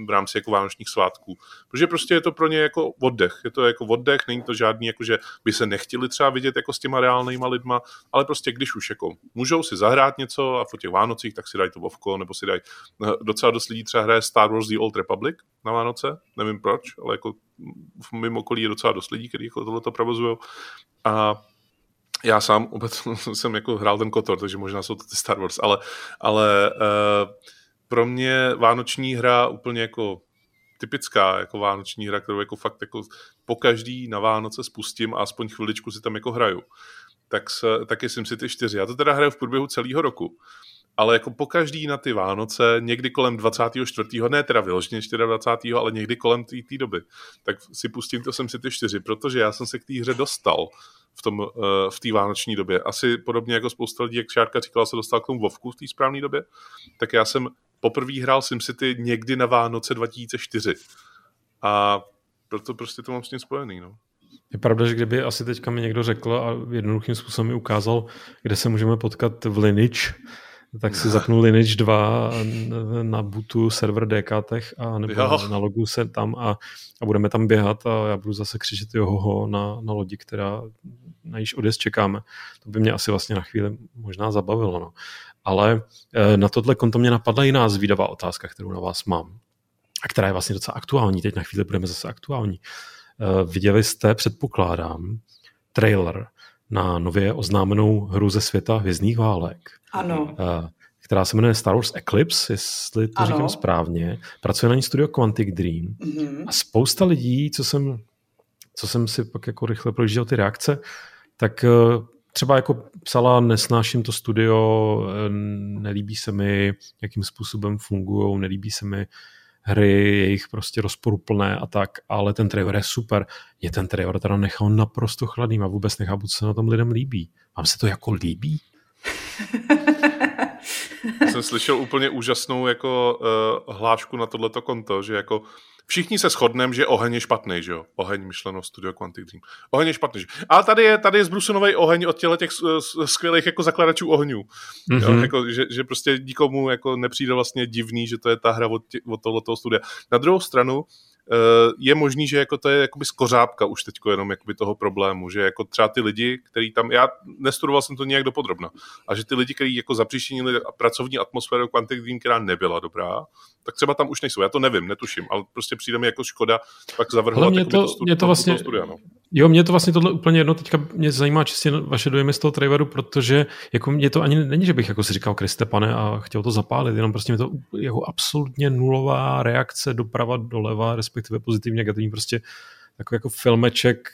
v rámci jako vánočních svátků. Protože prostě je to pro ně jako oddech, je to jako oddech, není to žádný, jako že by se nechtěli třeba vidět jako s těma reálnýma lidma, ale prostě když už jako můžou si zahrát něco a po těch Vánocích, tak si dají to Vovko, nebo si dají, eh, docela dost lidí třeba hraje Star Wars The Old Republic na Vánoce, nevím proč, ale jako v mém okolí je docela dost lidí, kteří jako tohleto provozují. A já sám opět [laughs] jsem jako hrál ten Kotor, takže možná jsou to ty Star Wars, ale, ale uh, pro mě vánoční hra úplně jako typická jako vánoční hra, kterou jako fakt jako po každý na Vánoce spustím a aspoň chviličku si tam jako hraju. Tak, se, tak je SimCity 4. Já to teda hraju v průběhu celého roku ale jako po každý na ty Vánoce, někdy kolem 24. ne teda vyloženě 24. ale někdy kolem té doby, tak si pustím to jsem si ty čtyři, protože já jsem se k té hře dostal v, tom, uh, v té vánoční době. Asi podobně jako spousta lidí, jak Šárka říkala, se dostal k tomu Vovku v té správné době, tak já jsem poprvé hrál SimCity někdy na Vánoce 2004. A proto prostě to mám s tím spojený, no. Je pravda, že kdyby asi teďka mi někdo řekl a jednoduchým způsobem mi ukázal, kde se můžeme potkat v Lineage, tak si zapnu Lineage 2 na bootu server DKTech a nebo jo. na logu se tam a, a budeme tam běhat a já budu zase křičet johoho na, na lodi, která na již odjezd čekáme. To by mě asi vlastně na chvíli možná zabavilo. No. Ale eh, na tohle konto mě napadla jiná zvídavá otázka, kterou na vás mám a která je vlastně docela aktuální. Teď na chvíli budeme zase aktuální. Eh, viděli jste, předpokládám, trailer na nově oznámenou hru ze světa hvězdných válek. Ano. Eh, která se jmenuje Star Wars Eclipse, jestli to ano. říkám správně. Pracuje na ní studio Quantic Dream. Mm-hmm. A spousta lidí, co jsem, co jsem si pak jako rychle projížděl ty reakce, tak eh, třeba jako psala, nesnáším to studio, nelíbí se mi, jakým způsobem fungují, nelíbí se mi hry, jejich prostě rozporuplné a tak, ale ten trailer je super. Je ten trailer teda nechal naprosto chladným a vůbec nechápu, co se na tom lidem líbí. Vám se to jako líbí? jsem slyšel úplně úžasnou jako uh, hlášku na tohleto konto, že jako všichni se shodneme, že oheň je špatný, že jo? Oheň myšleno Studio Quantic Dream. Oheň je špatný, že? Ale tady je, tady je zbrusunový oheň od těle těch skvělých jako zakladačů ohňů. Mm-hmm. Jo? Mhm. Jako, že, že, prostě nikomu jako nepřijde vlastně divný, že to je ta hra od, tě, od tohoto studia. Na druhou stranu, je možný, že jako to je jakoby skořápka už teď jenom jakoby toho problému, že jako třeba ty lidi, který tam, já nestudoval jsem to nějak dopodrobna, a že ty lidi, kteří jako zapříčinili pracovní atmosféru Quantic Dream, která nebyla dobrá, tak třeba tam už nejsou. Já to nevím, netuším, ale prostě přijde mi jako škoda pak zavrhovat mě to, mě to vlastně, studia, no. Jo, mě to vlastně tohle úplně jedno, teďka mě zajímá čistě vaše dojmy z toho traileru, protože jako mě to ani není, že bych jako si říkal Kriste pane a chtěl to zapálit, jenom prostě mě to jako absolutně nulová reakce doprava doleva, respektive pozitivně negativní, prostě takový jako filmeček,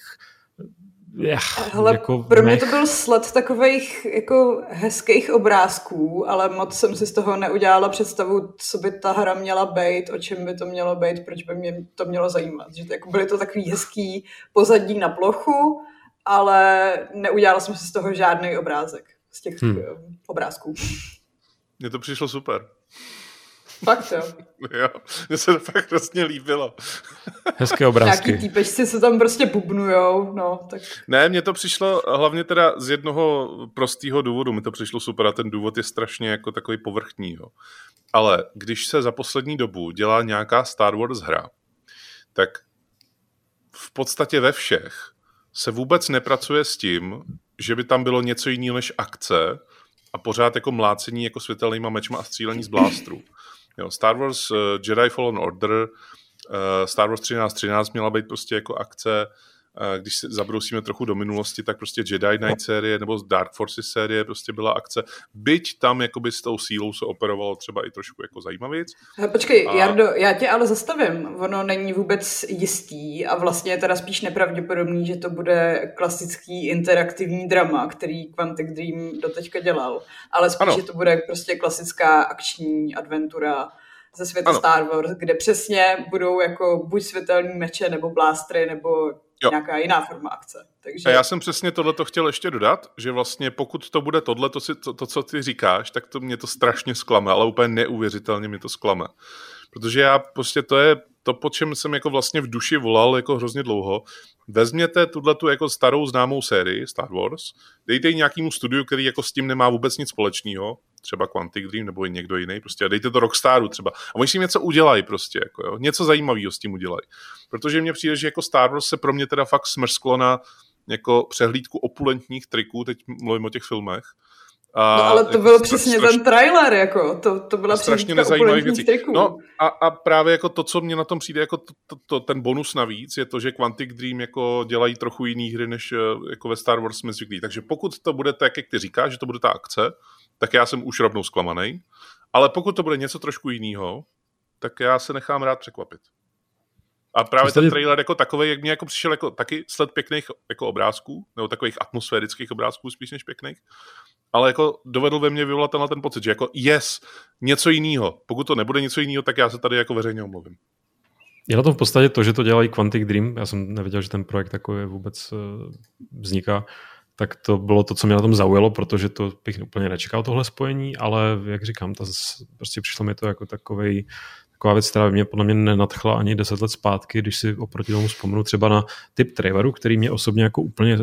Hele, jako pro mě to byl sled takových jako hezkých obrázků, ale moc jsem si z toho neudělala představu, co by ta hra měla být, o čem by to mělo být, proč by mě to mělo zajímat. Že to, jako byly to takový hezký pozadí na plochu, ale neudělala jsem si z toho žádný obrázek z těch hmm. obrázků. Mně to přišlo super. Fakt jo. jo, mně se to fakt hrozně líbilo. Hezké obrázky. Nějaký týpečci se tam prostě bubnujou, no, tak... Ne, mně to přišlo hlavně teda z jednoho prostého důvodu, mi to přišlo super a ten důvod je strašně jako takový povrchní, jo. Ale když se za poslední dobu dělá nějaká Star Wars hra, tak v podstatě ve všech se vůbec nepracuje s tím, že by tam bylo něco jiného než akce a pořád jako mlácení jako světelnýma mečma a střílení z blástrů. Jo, Star Wars uh, Jedi Fallen Order, uh, Star Wars 1313 měla být prostě jako akce, když se zabrousíme trochu do minulosti, tak prostě Jedi Knight série nebo Dark Forces série prostě byla akce. Byť tam jakoby s tou sílou se operovalo třeba i trošku jako zajímavěc. Počkej, a... Jardo, já tě ale zastavím. Ono není vůbec jistý a vlastně je teda spíš nepravděpodobný, že to bude klasický interaktivní drama, který Quantic Dream doteďka dělal. Ale spíš, ano. že to bude prostě klasická akční adventura ze světa ano. Star Wars, kde přesně budou jako buď světelní meče, nebo blástry, nebo jo. nějaká jiná forma akce. Takže... A já jsem přesně tohle to chtěl ještě dodat, že vlastně pokud to bude tohle, to, si, to, to, co ty říkáš, tak to mě to strašně zklame, ale úplně neuvěřitelně mě to zklame. Protože já prostě to je to, po čem jsem jako vlastně v duši volal jako hrozně dlouho. Vezměte tuhle tu jako starou známou sérii Star Wars, dejte ji nějakému studiu, který jako s tím nemá vůbec nic společného, třeba Quantic Dream nebo i někdo jiný, prostě a dejte to Rockstaru třeba. A oni si něco udělají prostě, jako jo, něco zajímavého s tím udělají. Protože mně přijde, že jako Star Wars se pro mě teda fakt smrsklo na jako přehlídku opulentních triků, teď mluvím o těch filmech, a no ale to jako byl přesně straš... ten trailer, jako, to, to byla strašně nezajímavý věcí. Triků. No a, a, právě jako to, co mě na tom přijde, jako to, to, to, ten bonus navíc, je to, že Quantic Dream jako dělají trochu jiný hry, než eh, jako ve Star Wars jsme zvyklí. Takže pokud to bude tak, jak ty říkáš, že to bude ta akce, tak já jsem už rovnou zklamaný. Ale pokud to bude něco trošku jiného, tak já se nechám rád překvapit. A právě ten trailer jako takový, jak mě jako přišel jako taky sled pěkných jako obrázků, nebo takových atmosférických obrázků spíš než pěkných, ale jako dovedl ve mně vyvolat tenhle ten pocit, že jako yes, něco jiného. Pokud to nebude něco jiného, tak já se tady jako veřejně omluvím. Je na tom v podstatě to, že to dělají Quantic Dream, já jsem nevěděl, že ten projekt takový vůbec uh, vzniká, tak to bylo to, co mě na tom zaujalo, protože to bych úplně nečekal tohle spojení, ale jak říkám, to prostě přišlo mi to jako takový taková věc, která mě podle mě nenadchla ani deset let zpátky, když si oproti tomu vzpomenu třeba na typ traileru, který mě osobně jako úplně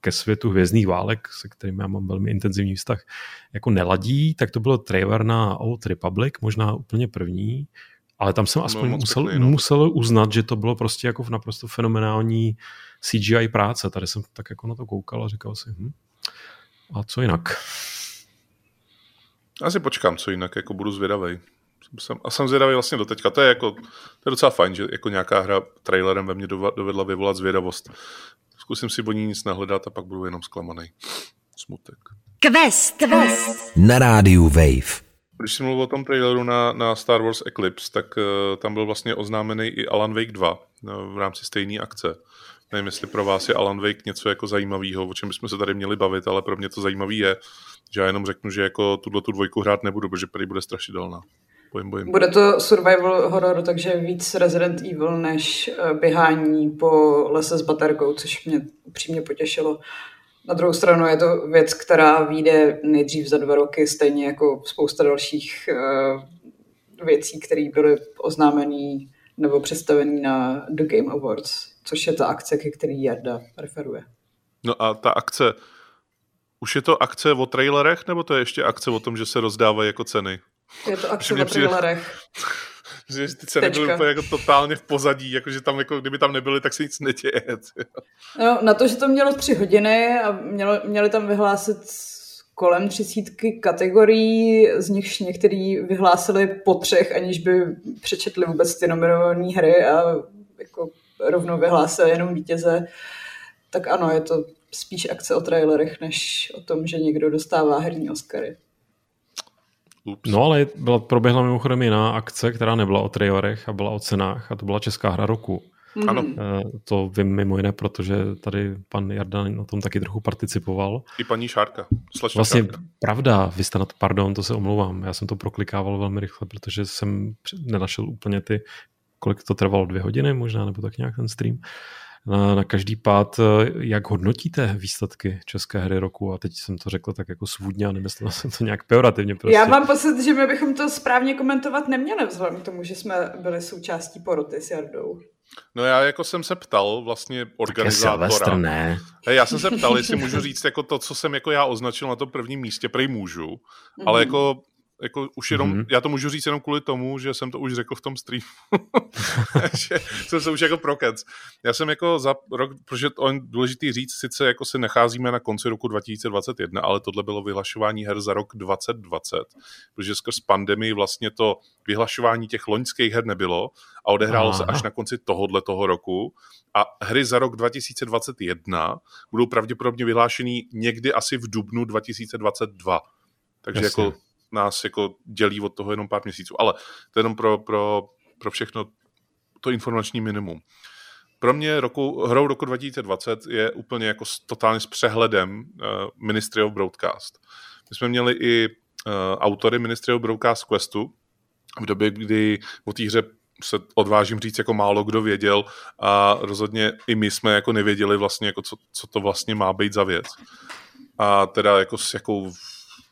ke světu hvězdných válek, se kterým já mám velmi intenzivní vztah, jako neladí, tak to bylo trailer na Old Republic, možná úplně první, ale tam jsem aspoň no, musel, pěkný, no. musel uznat, že to bylo prostě jako v naprosto fenomenální CGI práce. Tady jsem tak jako na to koukal a říkal si, hm, a co jinak? Asi počkám, co jinak, jako budu zvědavý. Jsem, a jsem zvědavý vlastně do teďka. To je, jako, to je docela fajn, že jako nějaká hra trailerem ve mně dovedla vyvolat zvědavost. Zkusím si o ní nic nahledat a pak budu jenom zklamaný. Smutek. Quest, quest. Na rádiu Wave. Když jsem mluvil o tom traileru na, na Star Wars Eclipse, tak uh, tam byl vlastně oznámený i Alan Wake 2 no, v rámci stejné akce. Nevím, jestli pro vás je Alan Wake něco jako zajímavého, o čem bychom se tady měli bavit, ale pro mě to zajímavý je, že já jenom řeknu, že jako tuhle tu dvojku hrát nebudu, protože prý bude strašidelná. Bojím, bojím. Bude to survival horror, takže víc Resident Evil než eh, běhání po lese s baterkou, což mě upřímně potěšilo. Na druhou stranu je to věc, která vyjde nejdřív za dva roky, stejně jako spousta dalších uh, věcí, které byly oznámené nebo představené na The Game Awards, což je ta akce, ke který Jarda referuje. No a ta akce, už je to akce o trailerech, nebo to je ještě akce o tom, že se rozdávají jako ceny? Je to akce o trailerech. Že ty ceny byly úplně jako totálně v pozadí, jakože tam, jako, kdyby tam nebyly, tak se nic neděje. [laughs] No, na to, že to mělo tři hodiny a mělo, měli tam vyhlásit kolem třicítky kategorií, z nichž některý vyhlásili po třech, aniž by přečetli vůbec ty nominované hry a jako rovnou vyhlásili jenom vítěze, tak ano, je to spíš akce o trailerech, než o tom, že někdo dostává herní Oscary. Ups. No ale byla, proběhla mimochodem jiná akce, která nebyla o trailerech a byla o cenách a to byla Česká hra roku. Ano. Eh, To vím mimo jiné, protože tady pan Jarda na tom taky trochu participoval. I paní Šárka. Slečna Vlastně Šárka. pravda, vy jste na to, pardon, to se omlouvám, já jsem to proklikával velmi rychle, protože jsem nenašel úplně ty, kolik to trvalo, dvě hodiny možná, nebo tak nějak ten stream. Na, na každý pád, eh, jak hodnotíte výsledky České hry roku? A teď jsem to řekl tak jako svůdně a nemyslel jsem to nějak pejorativně. Prostě. Já mám pocit, že my bychom to správně komentovat neměli vzhledem k tomu, že jsme byli součástí poroty s Jardou. No já jako jsem se ptal vlastně Tak je organizátora. Silvestr, ne. Já jsem se ptal, jestli můžu říct jako to, co jsem jako já označil na tom prvním místě, prej můžu, Mhm. ale jako, jako už jenom, Mhm. mm-hmm. já to můžu říct jenom kvůli tomu, že jsem to už řekl v tom streamu. [laughs] že jsem se už jako prokec. Já jsem jako za rok, protože to je důležitý říct, sice jako se nacházíme na konci roku 2021, ale tohle bylo vyhlašování her za rok 2020, protože skrz pandemii vlastně to vyhlašování těch loňských her nebylo a odehrálo se Aha. až na konci tohohle toho roku a hry za rok 2021 budou pravděpodobně vyhlášený někdy asi v dubnu 2022. Takže Jasně. jako nás jako dělí od toho jenom pár měsíců. Ale to je jenom pro, pro, pro všechno to informační minimum. Pro mě roku, hrou roku 2020 je úplně jako s, totálně s přehledem uh, Ministry of Broadcast. My jsme měli i uh, autory Ministry of Broadcast Questu v době, kdy o té hře se odvážím říct, jako málo kdo věděl a rozhodně i my jsme jako nevěděli vlastně, jako co, co to vlastně má být za věc. A teda jako s jakou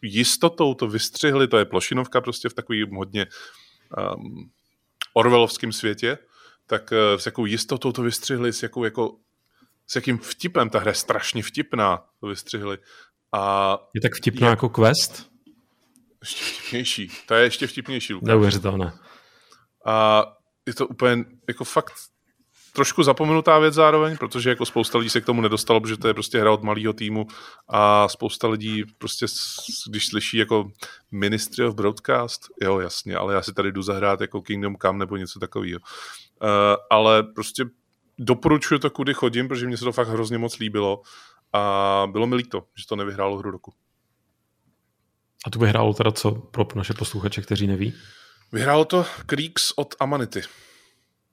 jistotou to vystřihli, to je plošinovka prostě v takovým hodně um, orvelovském světě, tak uh, s jakou jistotou to vystřihli, s, jakou, jako, s jakým vtipem, ta hra je strašně vtipná, to vystřihli. A Je tak vtipná Jak- jako quest? ještě vtipnější, to je ještě vtipnější, Lukáš. Neuvěřitelné. A je to úplně jako fakt trošku zapomenutá věc zároveň, protože jako spousta lidí se k tomu nedostalo, protože to je prostě hra od malého týmu a spousta lidí prostě, když slyší jako Ministry of Broadcast, jo jasně, ale já si tady jdu zahrát jako Kingdom Come nebo něco takového. Uh, ale prostě doporučuji to, kudy chodím, protože mě se to fakt hrozně moc líbilo a bylo mi líto, že to nevyhrálo hru roku. A tu vyhrálo teda co pro naše posluchače, kteří neví? Vyhrálo to Creeks od Amanity.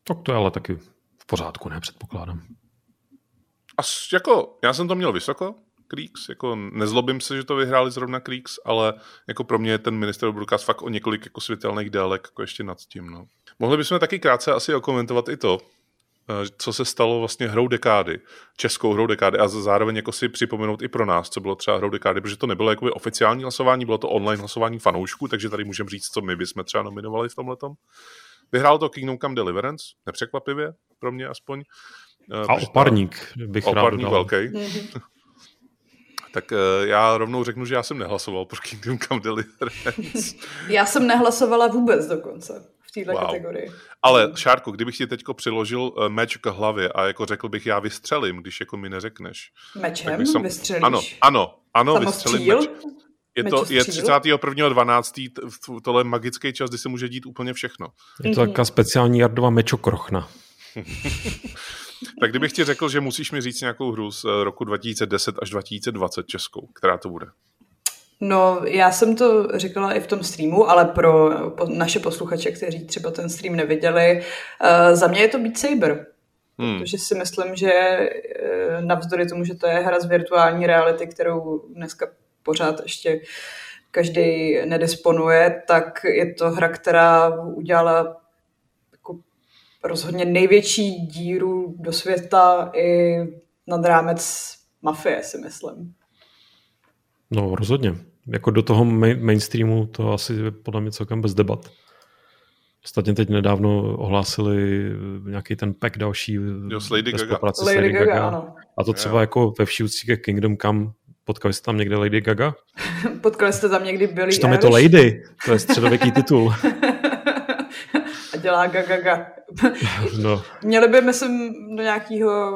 Tak to je ale taky v pořádku, ne, předpokládám. A jako, já jsem to měl vysoko, Creeks, jako nezlobím se, že to vyhráli zrovna Creeks, ale jako pro mě je ten minister Broadcast fakt o několik jako světelných délek jako ještě nad tím. No. Mohli bychom taky krátce asi okomentovat i to, eh, co se stalo vlastně hrou dekády, českou hrou dekády a zároveň jako si připomenout i pro nás, co bylo třeba hrou dekády, protože to nebylo jakoby oficiální hlasování, bylo to online hlasování fanoušků, takže tady můžeme říct, co my bychom třeba nominovali v tomhletom. Vyhrál to Kingdom Come Deliverance, nepřekvapivě, pro mě aspoň. Eh, A oparník bych rád Oparník velký. [laughs] Tak uh, já rovnou řeknu, že já jsem nehlasoval pro Kingdom Come Deliverance. [laughs] Já jsem nehlasovala vůbec dokonce v této Wow. kategorii. Ale Šárko, kdybych ti teďko přiložil uh, meč k hlavě a jako řekl bych, já vystřelím, když jako mi neřekneš. Mečem sam- vystřelíš? Ano, ano, ano, vystřelím meč. Je to je Mečostříl? 31.12. t- v- Tohle magický čas, kdy se může dít úplně všechno. Je to taková speciální Jardova mečokrochna. [laughs] Tak kdybych ti řekl, že musíš mi říct nějakou hru z eh, roku 2010 až 2020 českou, která to bude? No, já jsem to říkala i v tom streamu, ale pro po- naše posluchače, kteří třeba ten stream neviděli, uh, za mě je to Beat Saber. Hmm. Protože si myslím, že eh, navzdory tomu, že to je hra z virtuální reality, kterou dneska pořád ještě každý nedisponuje, tak je to hra, která udělala jako rozhodně největší díru do světa i nad rámec mafie, si myslím. No rozhodně. Jako do toho main- mainstreamu to asi je podle mě celkem bez debat. Ostatně teď nedávno ohlásili nějaký ten pack další Jo, Lady Gaga. Lady Gaga, ano. A to třeba jako ve všichni ke Kingdom Come potkali jste tam někde Lady Gaga? [laughs] Potkali jste tam někdy Billy Přitom je to? Lady, to je středověký titul. [laughs] A dělá gaga ga. [laughs] No, Měli by, myslím, do nějakého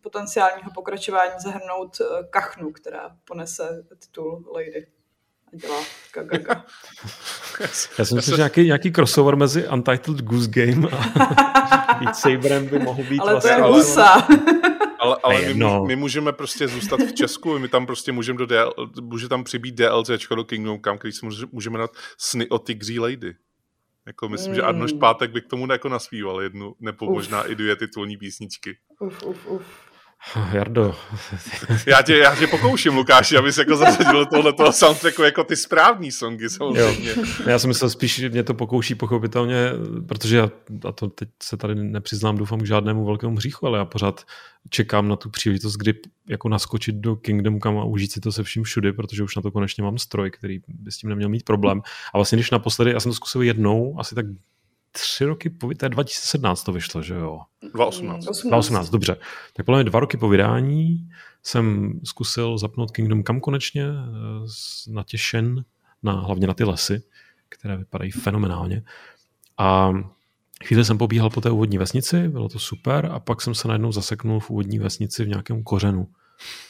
potenciálního pokračování zahrnout eh, Kachnu, která ponese titul Lady. A dělá gaga ga. já si myslím, že nějaký, nějaký crossover mezi Untitled Goose Game a Beat Saberem by mohl být Ale to vlastně. je ale- husa. Ale, ale my, můž, my můžeme prostě zůstat v Česku, my tam prostě můžeme do DL, může tam přibít DLCčko do Kingdom Come, který si může- můžeme dát sny o Tigří Lady. Jako myslím, mm. že Arnoš Pátek by k tomu jako naspíval jednu, nebo uf. možná i dvě titulní písničky. Uf, uf, uf. [laughs] Jardo. já, tě, já tě pokouším, Lukáši, abys jako zařadil tohle toho soundtracku jako ty správný songy samozřejmě. Jo. Já jsem myslel spíš, že mě to pokouší pochopitelně, protože já, a to teď se tady nepřiznám, doufám k žádnému velkému hříchu, ale já pořád čekám na tu příležitost, kdy jako naskočit do Kingdom Come a užít si to se vším všudy, protože už na to konečně mám stroj, který by s tím neměl mít problém. A vlastně když naposledy, já jsem to zkusil jednou, asi tak tři roky po, to je 2017 to vyšlo, že jo? 2018. 2018, dobře. Tak podle mě dva roky po vydání jsem zkusil zapnout Kingdom Come konečně, eh, natěšen na, hlavně na ty lesy, které vypadají fenomenálně. A chvíli jsem pobíhal po té úvodní vesnici, bylo to super, a pak jsem se najednou zaseknul v úvodní vesnici v nějakém kořenu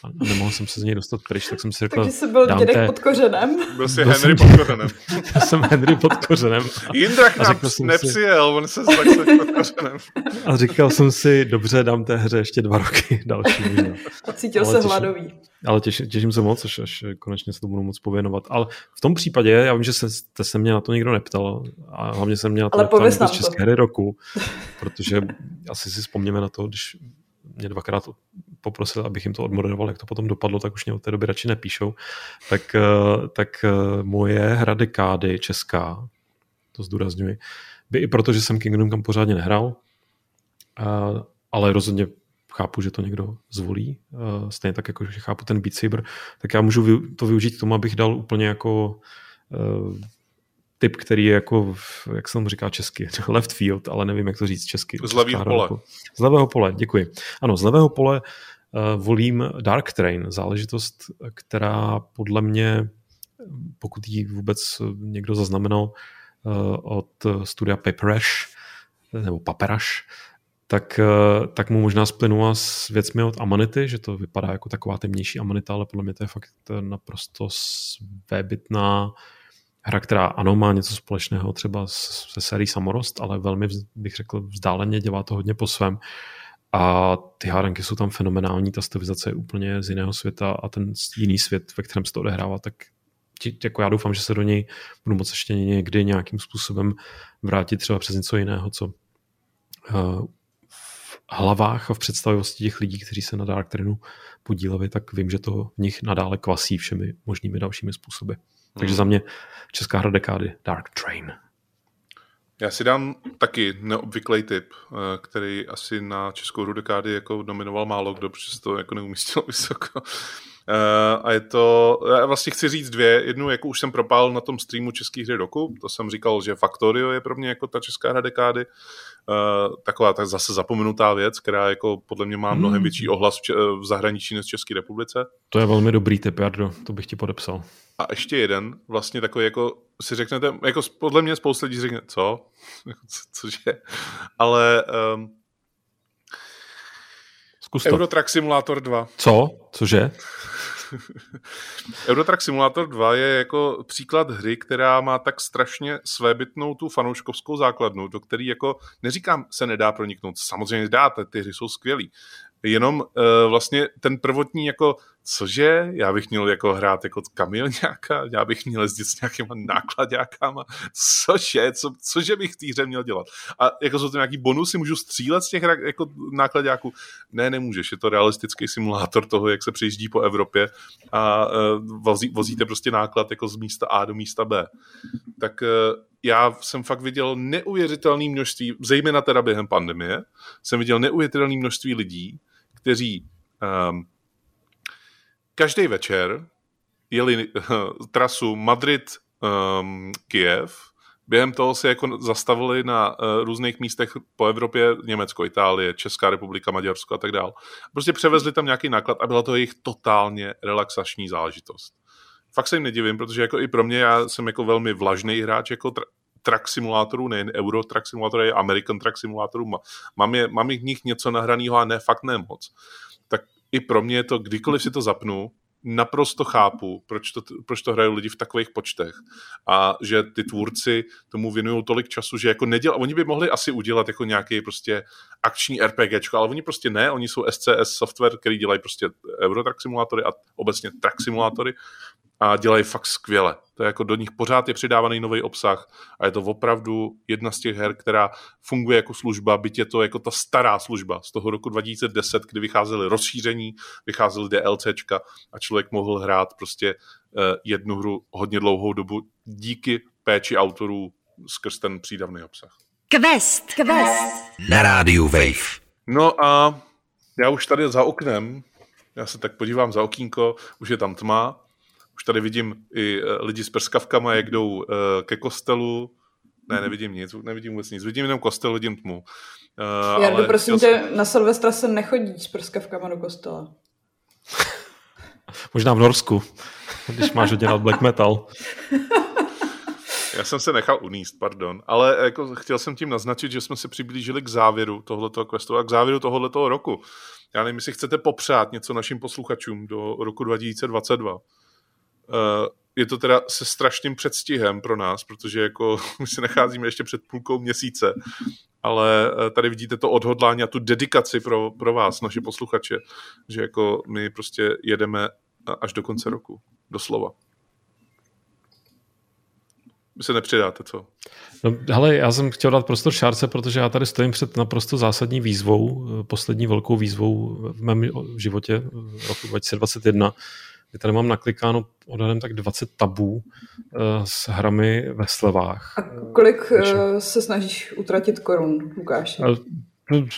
a nemohl jsem se z něj dostat pryč, tak jsem si řekl... Takže jsi byl Dante, dědek pod kořenem. Byl jsi byl Henry jsem, pod kořenem. [laughs] jsem Henry pod kořenem. Jindrak nám nepřijel, si, on se tak pod kořenem. A říkal jsem si, dobře, dám té hře ještě dva roky [laughs] další. A cítil se hladový. Ale těš, těším se moc, až, až konečně se to budu moc pověnovat. Ale v tom případě, já vím, že se, jste se mě na to nikdo neptal, a hlavně jsem měl na to neptal z České hry roku, protože asi si vzpomněme na to, když mě dvakrát poprosil, abych jim to odmoderoval, jak to potom dopadlo, tak už mě od té doby radši nepíšou. Tak, eh, tak eh, moje hra dekády česká, to zdůrazňuji, by i proto, že jsem Kingdom Come pořádně nehrál, ale rozhodně chápu, že to někdo zvolí, eh, stejně tak jako, že chápu ten Beat Saber, tak já můžu to využít k tomu, abych dal úplně jako typ, který je jako, jak se tomu říká česky, left field, ale nevím, jak to říct česky. Z levého pole. Z levého pole, děkuji. Ano, z levého pole uh, volím Dark Train, záležitost, která podle mě, pokud ji vůbec někdo zaznamenal uh, od studia Paperash, nebo Paperash, tak, uh, tak mu možná splynula s věcmi od Amanity, že to vypadá jako taková temnější Amanita, ale podle mě to je fakt naprosto svébytná hra, která ano, má něco společného třeba se sérií Samorost, ale velmi, bych řekl, vzdáleně dělá to hodně po svém. A ty hádanky jsou tam fenomenální, ta stylizace je úplně z jiného světa a ten jiný svět, ve kterém se to odehrává, tak jako já doufám, že se do něj budu moc ještě někdy nějakým způsobem vrátit třeba přes něco jiného, co uh, v hlavách a v představivosti těch lidí, kteří se na Dark Trainu podíleli, tak vím, že to v nich nadále kvasí všemi možnými dalšími způsoby. Takže hmm. za mě česká hra dekády Dark Train. Já si dám taky neobvyklý tip, eh, který asi na českou hru dekády jako nominoval málo kdo, protože se to jako neumístilo [laughs] vysoko. Eh, a je to, já vlastně chci říct dvě. Jednu, jako už jsem propál na tom streamu českých hry roku, to jsem říkal, že Factorio je pro mě jako ta česká hra dekády. Uh, taková tak zase zapomenutá věc, která jako podle mě má mnohem hmm. větší ohlas v, v zahraničí než v České republice. To je velmi dobrý tip, Jardo, to bych ti podepsal. A ještě jeden, vlastně takový jako si řeknete, jako podle mě spousta lidí řekne, co? [laughs] co cože? Ale um, Zkus to. Eurotrack Simulator 2. Co? Cože? [laughs] Eurotrack Simulator 2 je jako příklad hry, která má tak strašně svébytnou tu fanouškovskou základnu, do který jako, neříkám, se nedá proniknout, samozřejmě dá, ty hry jsou skvělý, jenom uh, vlastně ten prvotní jako, cože, já bych měl jako hrát jako kamionňáka, já bych měl jezdit s nějakýma nákladňákama, cože, co, cože bych v té hře měl dělat. A jako jsou to nějaký bonusy, můžu střílet z těch jako nákladňáků? Ne, nemůžeš, je to realistický simulátor toho, jak se přijíždí po Evropě a uh, vozí, vozíte prostě náklad jako z místa A do místa B. Tak uh, já jsem fakt viděl neuvěřitelné množství, zejména teda během pandemie, jsem viděl neuvěřitelné množství lidí, kteří um, každý večer jeli uh, trasu Madrid-Kiev, um, během toho se jako zastavili na uh, různých místech po Evropě, Německo, Itálie, Česká republika, Maďarsko a tak dále. Prostě převezli tam nějaký náklad a byla to jejich totálně relaxační záležitost. Fakt se jim nedivím, protože jako i pro mě, já jsem jako velmi vlažný hráč jako track simulátorů, nejen Euro track simulátorů, ale American track simulátorů. Mám, je, mám jich nich něco nahraného a ne, fakt ne moc. Tak i pro mě je to, kdykoliv si to zapnu, naprosto chápu, proč to, proč to hrajou lidi v takových počtech. A že ty tvůrci tomu věnují tolik času, že jako neděl, oni by mohli asi udělat jako nějaký prostě akční RPGčko, ale oni prostě ne, oni jsou SCS software, který dělají prostě Eurotrack simulátory a obecně track simulátory a dělají fakt skvěle. To je jako do nich pořád je přidávaný nový obsah a je to opravdu jedna z těch her, která funguje jako služba, byť je to jako ta stará služba z toho roku 2010, kdy vycházely rozšíření, vycházely DLCčka a člověk mohl hrát prostě uh, jednu hru hodně dlouhou dobu díky péči autorů skrz ten přídavný obsah. Quest, quest. Na rádiu Wave. No a já už tady za oknem, já se tak podívám za okýnko, už je tam tma, už tady vidím i eh, lidi s prskavkama, jak jdou uh, ke kostelu. Ne, nevidím nic, nevidím vůbec nic. Vidím jenom kostel, vidím tmu. Uh, Jardo, ale prosím tě, na Silvestra se nechodí s prskavkama do kostela. [laughs] Možná v Norsku, když máš rád black metal. Já jsem se nechal uníst, pardon, ale jako chtěl jsem tím naznačit, že jsme se přiblížili k závěru tohoto questu a k závěru tohoto roku. Já nevím, jestli chcete popřát něco našim posluchačům do roku 2022. Eh, je to teda se strašným předstihem pro nás, protože jako [laughs] my se nacházíme ještě před půlkou měsíce, ale eh, tady vidíte to odhodlání a tu dedikaci pro, pro vás, naši posluchače, že jako my prostě jedeme až do konce roku, doslova. Vy se nepřidáte, co? No, hele, já jsem chtěl dát prostor Šárce, protože já tady stojím před naprosto zásadní výzvou, eh, poslední velkou výzvou v mém životě roku 2021, kdy tady mám naklikáno odhadem tak 20 tabů uh, s hrami ve slevách. A kolik uh, se snažíš utratit korun, Lukáš?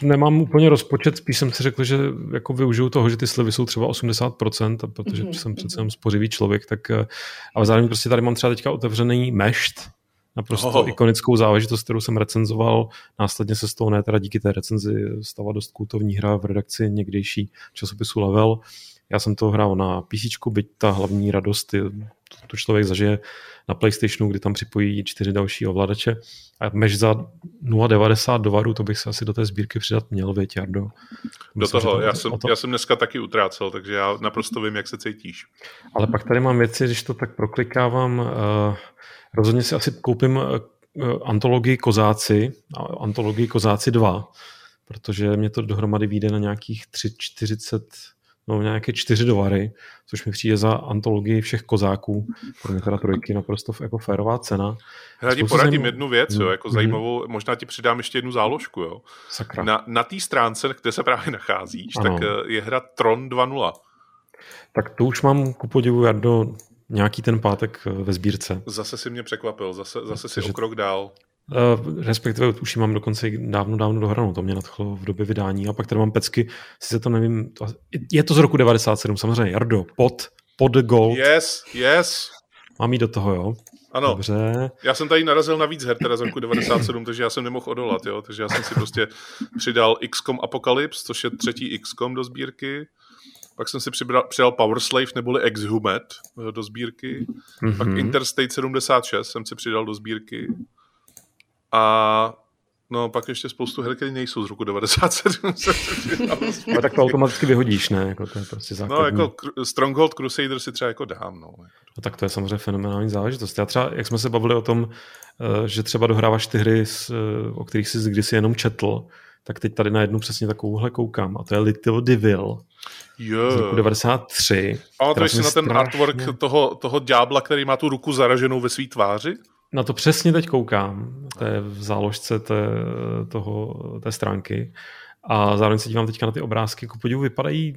Nemám úplně rozpočet, spíš jsem si řekl, že jako využiju toho, že ty slevy jsou třeba 80%, a protože mm-hmm. jsem přece jenom spořivý člověk, tak eh, ale zároveň prostě tady mám třeba teďka otevřený mešt, naprosto oh. ikonickou záležitost, kterou jsem recenzoval. Následně se z toho ne teda díky té recenzi stala dost kultovní hra v redakci někdejší časopisu Level. Já jsem to hrál na PC, byť ta hlavní radost je, to člověk zažije na PlayStationu, kdy tam připojí čtyři další ovladače. A mež za 0,90 dolarů, to bych se asi do té sbírky přidat měl, věď, Jardo. Do toho, já jsem, to... já jsem dneska taky utrácel, takže já naprosto vím, jak se cítíš. Ale pak tady mám věci, když to tak proklikávám, uh, rozhodně si asi koupím uh, antologii Kozáci, antologii Kozáci 2, protože mě to dohromady vyjde na nějakých 3,40 no, nějaké čtyři dolary, což mi přijde za antologii všech kozáků. Pro mě teda trojky naprosto jako férová cena. Já ti poradím zajímav... jednu věc, jo, jako mm-hmm. zajímavou, možná ti přidám ještě jednu záložku. Jo. Sakra. Na, na té stránce, kde se právě nacházíš, ano. tak eh, je hra Tron 2.0. Tak to už mám ku podivu, do nějaký ten pátek eh, ve sbírce. Zase si mě překvapil, zase, zase si o krok dál. Uh, respektive už ji mám dokonce dávno, dávno dohranou, to mě nadchlo v době vydání. A pak tady mám pecky, si to nevím, to, je to z roku 97, samozřejmě, Jardo, pod, pod Gold. Yes, yes. Mám jít do toho, jo? Ano. Dobře. Já jsem tady narazil na víc her teda z roku 97, takže já jsem nemohl odolat, jo? Takže já jsem si prostě přidal XCOM Apocalypse, což je třetí XCOM do sbírky. Pak jsem si přibral, přidal Power Slave neboli Exhumed eh, do sbírky. Mm-hmm. Pak Interstate 76 jsem si přidal do sbírky. A no pak ještě spoustu her, které nejsou z roku 97. [laughs] Ale tak to automaticky vyhodíš, ne? Jako to je prostě no, základní. No jako Stronghold Crusader si třeba jako dám, no. no. tak to je samozřejmě fenomenální záležitost. Já třeba, jak jsme se bavili o tom, eh, že třeba dohráváš ty hry, eh, o kterých jsi kdysi jenom četl, tak teď tady na jednu přesně takovouhle koukám a to je Little Devil jo. z roku 93. A si na ten strašně... artwork toho, toho ďábla, který má tu ruku zaraženou ve své tváři? Na to přesně teď koukám, to je v záložce té, toho, té stránky. A zároveň se dívám teďka na ty obrázky, jako podivu vypadají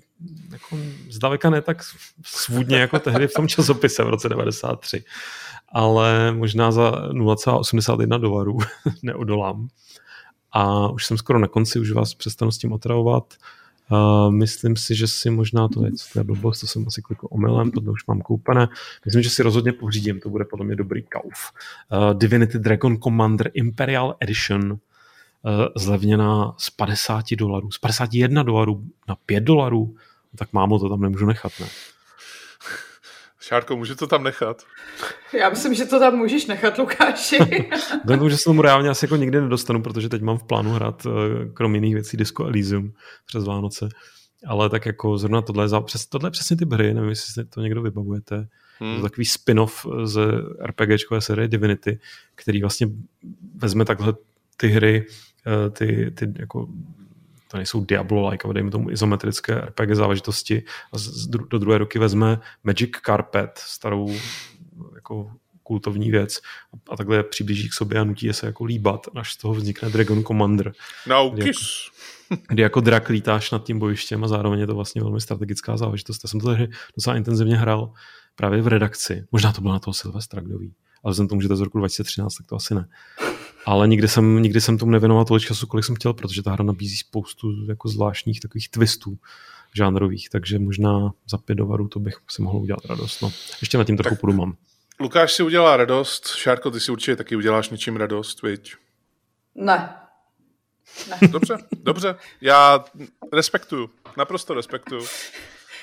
jako zdaleka ne tak svůdně jako tehdy v tom časopise v roce 93. Ale možná za 0,81 dolarů [laughs] neodolám. A už jsem skoro na konci, už vás přestanu s tím otravovat. Uh, myslím si, že si možná to je, to je blbost, to jsem asi klikl omylem, to už mám koupené. Myslím, že si rozhodně pořídím, to bude podle mě dobrý kauf. Uh, Divinity Dragon Commander Imperial Edition uh, zlevněná z 50 dolarů, z 51 dolarů na 5 dolarů, tak mámo, to tam nemůžu nechat, ne? Šárko, můžu to tam nechat? Já myslím, že to tam můžeš nechat, Lukáši. [laughs] Vzhledem že se tomu reálně asi jako nikdy nedostanu, protože teď mám v plánu hrát eh, krom jiných věcí Disco Elysium přes Vánoce. Ale tak jako zrovna tohle, je, přes, tohle je přesně ty hry, nevím, jestli si to někdo vybavujete. Hmm. To takový spin-off z RPGčkové série Divinity, který vlastně vezme takhle ty hry, eh, ty, ty jako to nejsou Diablo-like, ale dejme tomu izometrické RPG záležitosti a z, do druhé roky vezme Magic Carpet, starou jako kultovní věc a takhle přiblíží k sobě a nutí je se jako líbat, až z toho vznikne Dragon Commander. No, kdy kiss. Jako, kdy jako drak lítáš nad tím bojištěm a zároveň je to vlastně velmi strategická záležitost. Já jsem to tady docela intenzivně hrál právě v redakci. Možná to bylo na toho Silvestra, kdo ví. Ale vzhledem tomu, že to je z roku 2013, tak to asi ne. Ale nikdy jsem, nikdy jsem tomu nevěnoval tolik času, kolik jsem chtěl, protože ta hra nabízí spoustu jako zvláštních takových twistů žánrových, takže možná za pět dolarů to bych si mohl udělat radost. No. Ještě na tím trochu půjdu mám. Lukáš si udělá radost, Šárko, ty si určitě taky uděláš něčím radost, viď? Ne. ne. Dobře, dobře. Já respektuju, naprosto respektuju.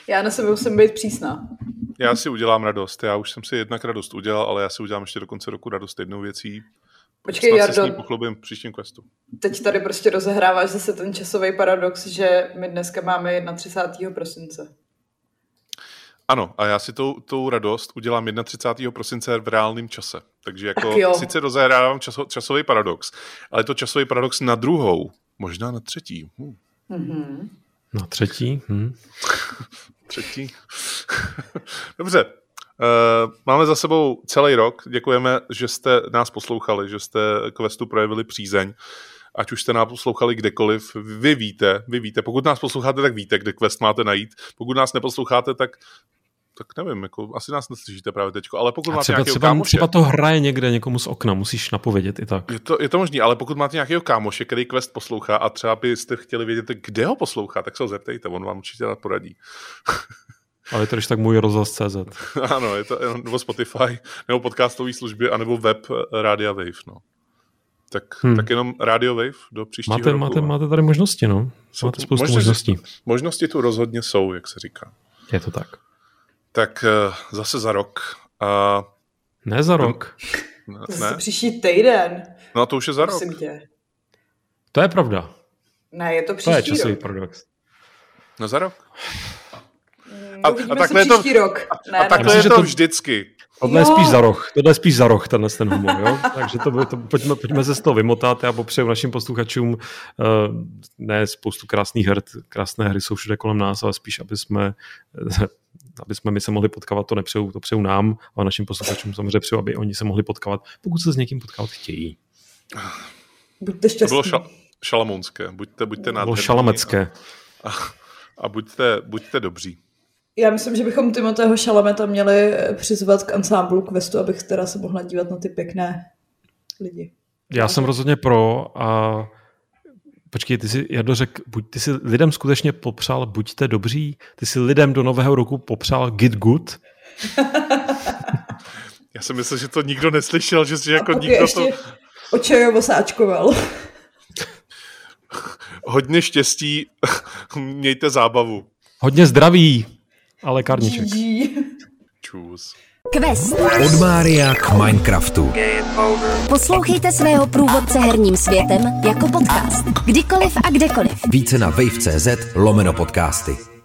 Já na sebe musím být přísná. Já si udělám radost. Já už jsem si jednak radost udělal, ale já si udělám ještě do konce roku radost jednou věcí. Počkej, Snad Jardo, se s ní pochlubím v příštím questu. teď tady prostě rozehráváš zase ten časový paradox, že my dneska máme 31. prosince. Ano, a já si tou, tou radost udělám 31. prosince v reálném čase. Takže Tak jako sice rozehrávám časo, časový paradox, ale je to časový paradox na druhou, možná na třetí. Hm, Mhm. Na třetí? Hm. [laughs] třetí. [laughs] Dobře. Uh, máme za sebou celý rok. Děkujeme, že jste nás poslouchali, že jste questu projevili přízeň. Ať už jste nás poslouchali kdekoliv, vy víte, vy víte. Pokud nás posloucháte, tak víte, kde quest máte najít. Pokud nás neposloucháte, tak tak nevím, jako, asi nás neslyšíte právě teď, ale pokud máte třeba, nějakého třeba, kámoše, třeba to hraje někde někomu z okna, musíš napovědět i tak. je to, je to možný, ale pokud máte nějakého kámoše, který quest poslouchá a třeba byste chtěli vědět, kde ho poslouchá, tak se ho zeptejte, on vám určitě rád poradí. [laughs] Ale je to když tak můj rozhlas CZ. [laughs] ano, je to nebo Spotify, nebo podcastové služby, anebo web eh, Radia Wave, no. Tak, Hmm. tak jenom Radio Wave do příštího Máte, roku. máte, no. máte tady možnosti, no. Jsou Máte tu spoustu možnosti. možností. Možnosti tu rozhodně jsou, jak se říká. Je to tak. Tak eh, zase za rok. A Ne za rok. Zase ne? příští týden, No a to už je za rok. prosím tě. To je pravda. Ne, je to To je příští časový rok. paradox. No za rok. A, a takhle je to- rok. Ne, A ne, takhle myslím, je že to to- vždycky. Tohle je spíš za roh. Tohle je spíš za roh, tenhle ten humor, jo? [laughs] Takže to, to pojďme, pojďme se z toho vymotat. Já popřeju našim posluchačům uh, ne spoustu krásných her, krásné hry jsou všude kolem nás, ale spíš, aby jsme, eh, aby jsme my se mohli potkávat, to nepřeju, to přeju nám, a našim posluchačům samozřejmě přeju, aby oni se mohli potkávat, pokud se s někým potkávat chtějí. Buďte To šťastní. bylo šal, šalamounské. Buďte, buďte To bylo nádherní šalamecké. A, a buďte, buďte dobří. Já myslím, že bychom Timotého Šalameta měli eh, přizvat k ansámblu questu, abych teda se mohla dívat na ty pěkné lidi. Já jsem rozhodně pro a počkej, ty si, Jardo, řek, buď, ty si lidem skutečně popřál buďte dobří, ty si lidem do nového roku popřál get good, [laughs] Já jsem myslel, že to nikdo neslyšel, že si jako nikdo ještě to... očajovo sáčkoval. [laughs] Hodně štěstí, [laughs] mějte zábavu. hodně zdraví a lékárniček. GG. Čus. Quest. Od Mária k Minecraftu. Poslouchejte svého průvodce herním světem jako podcast. Kdykoliv a kdekoliv. Více na wave.cz lomeno podcasty.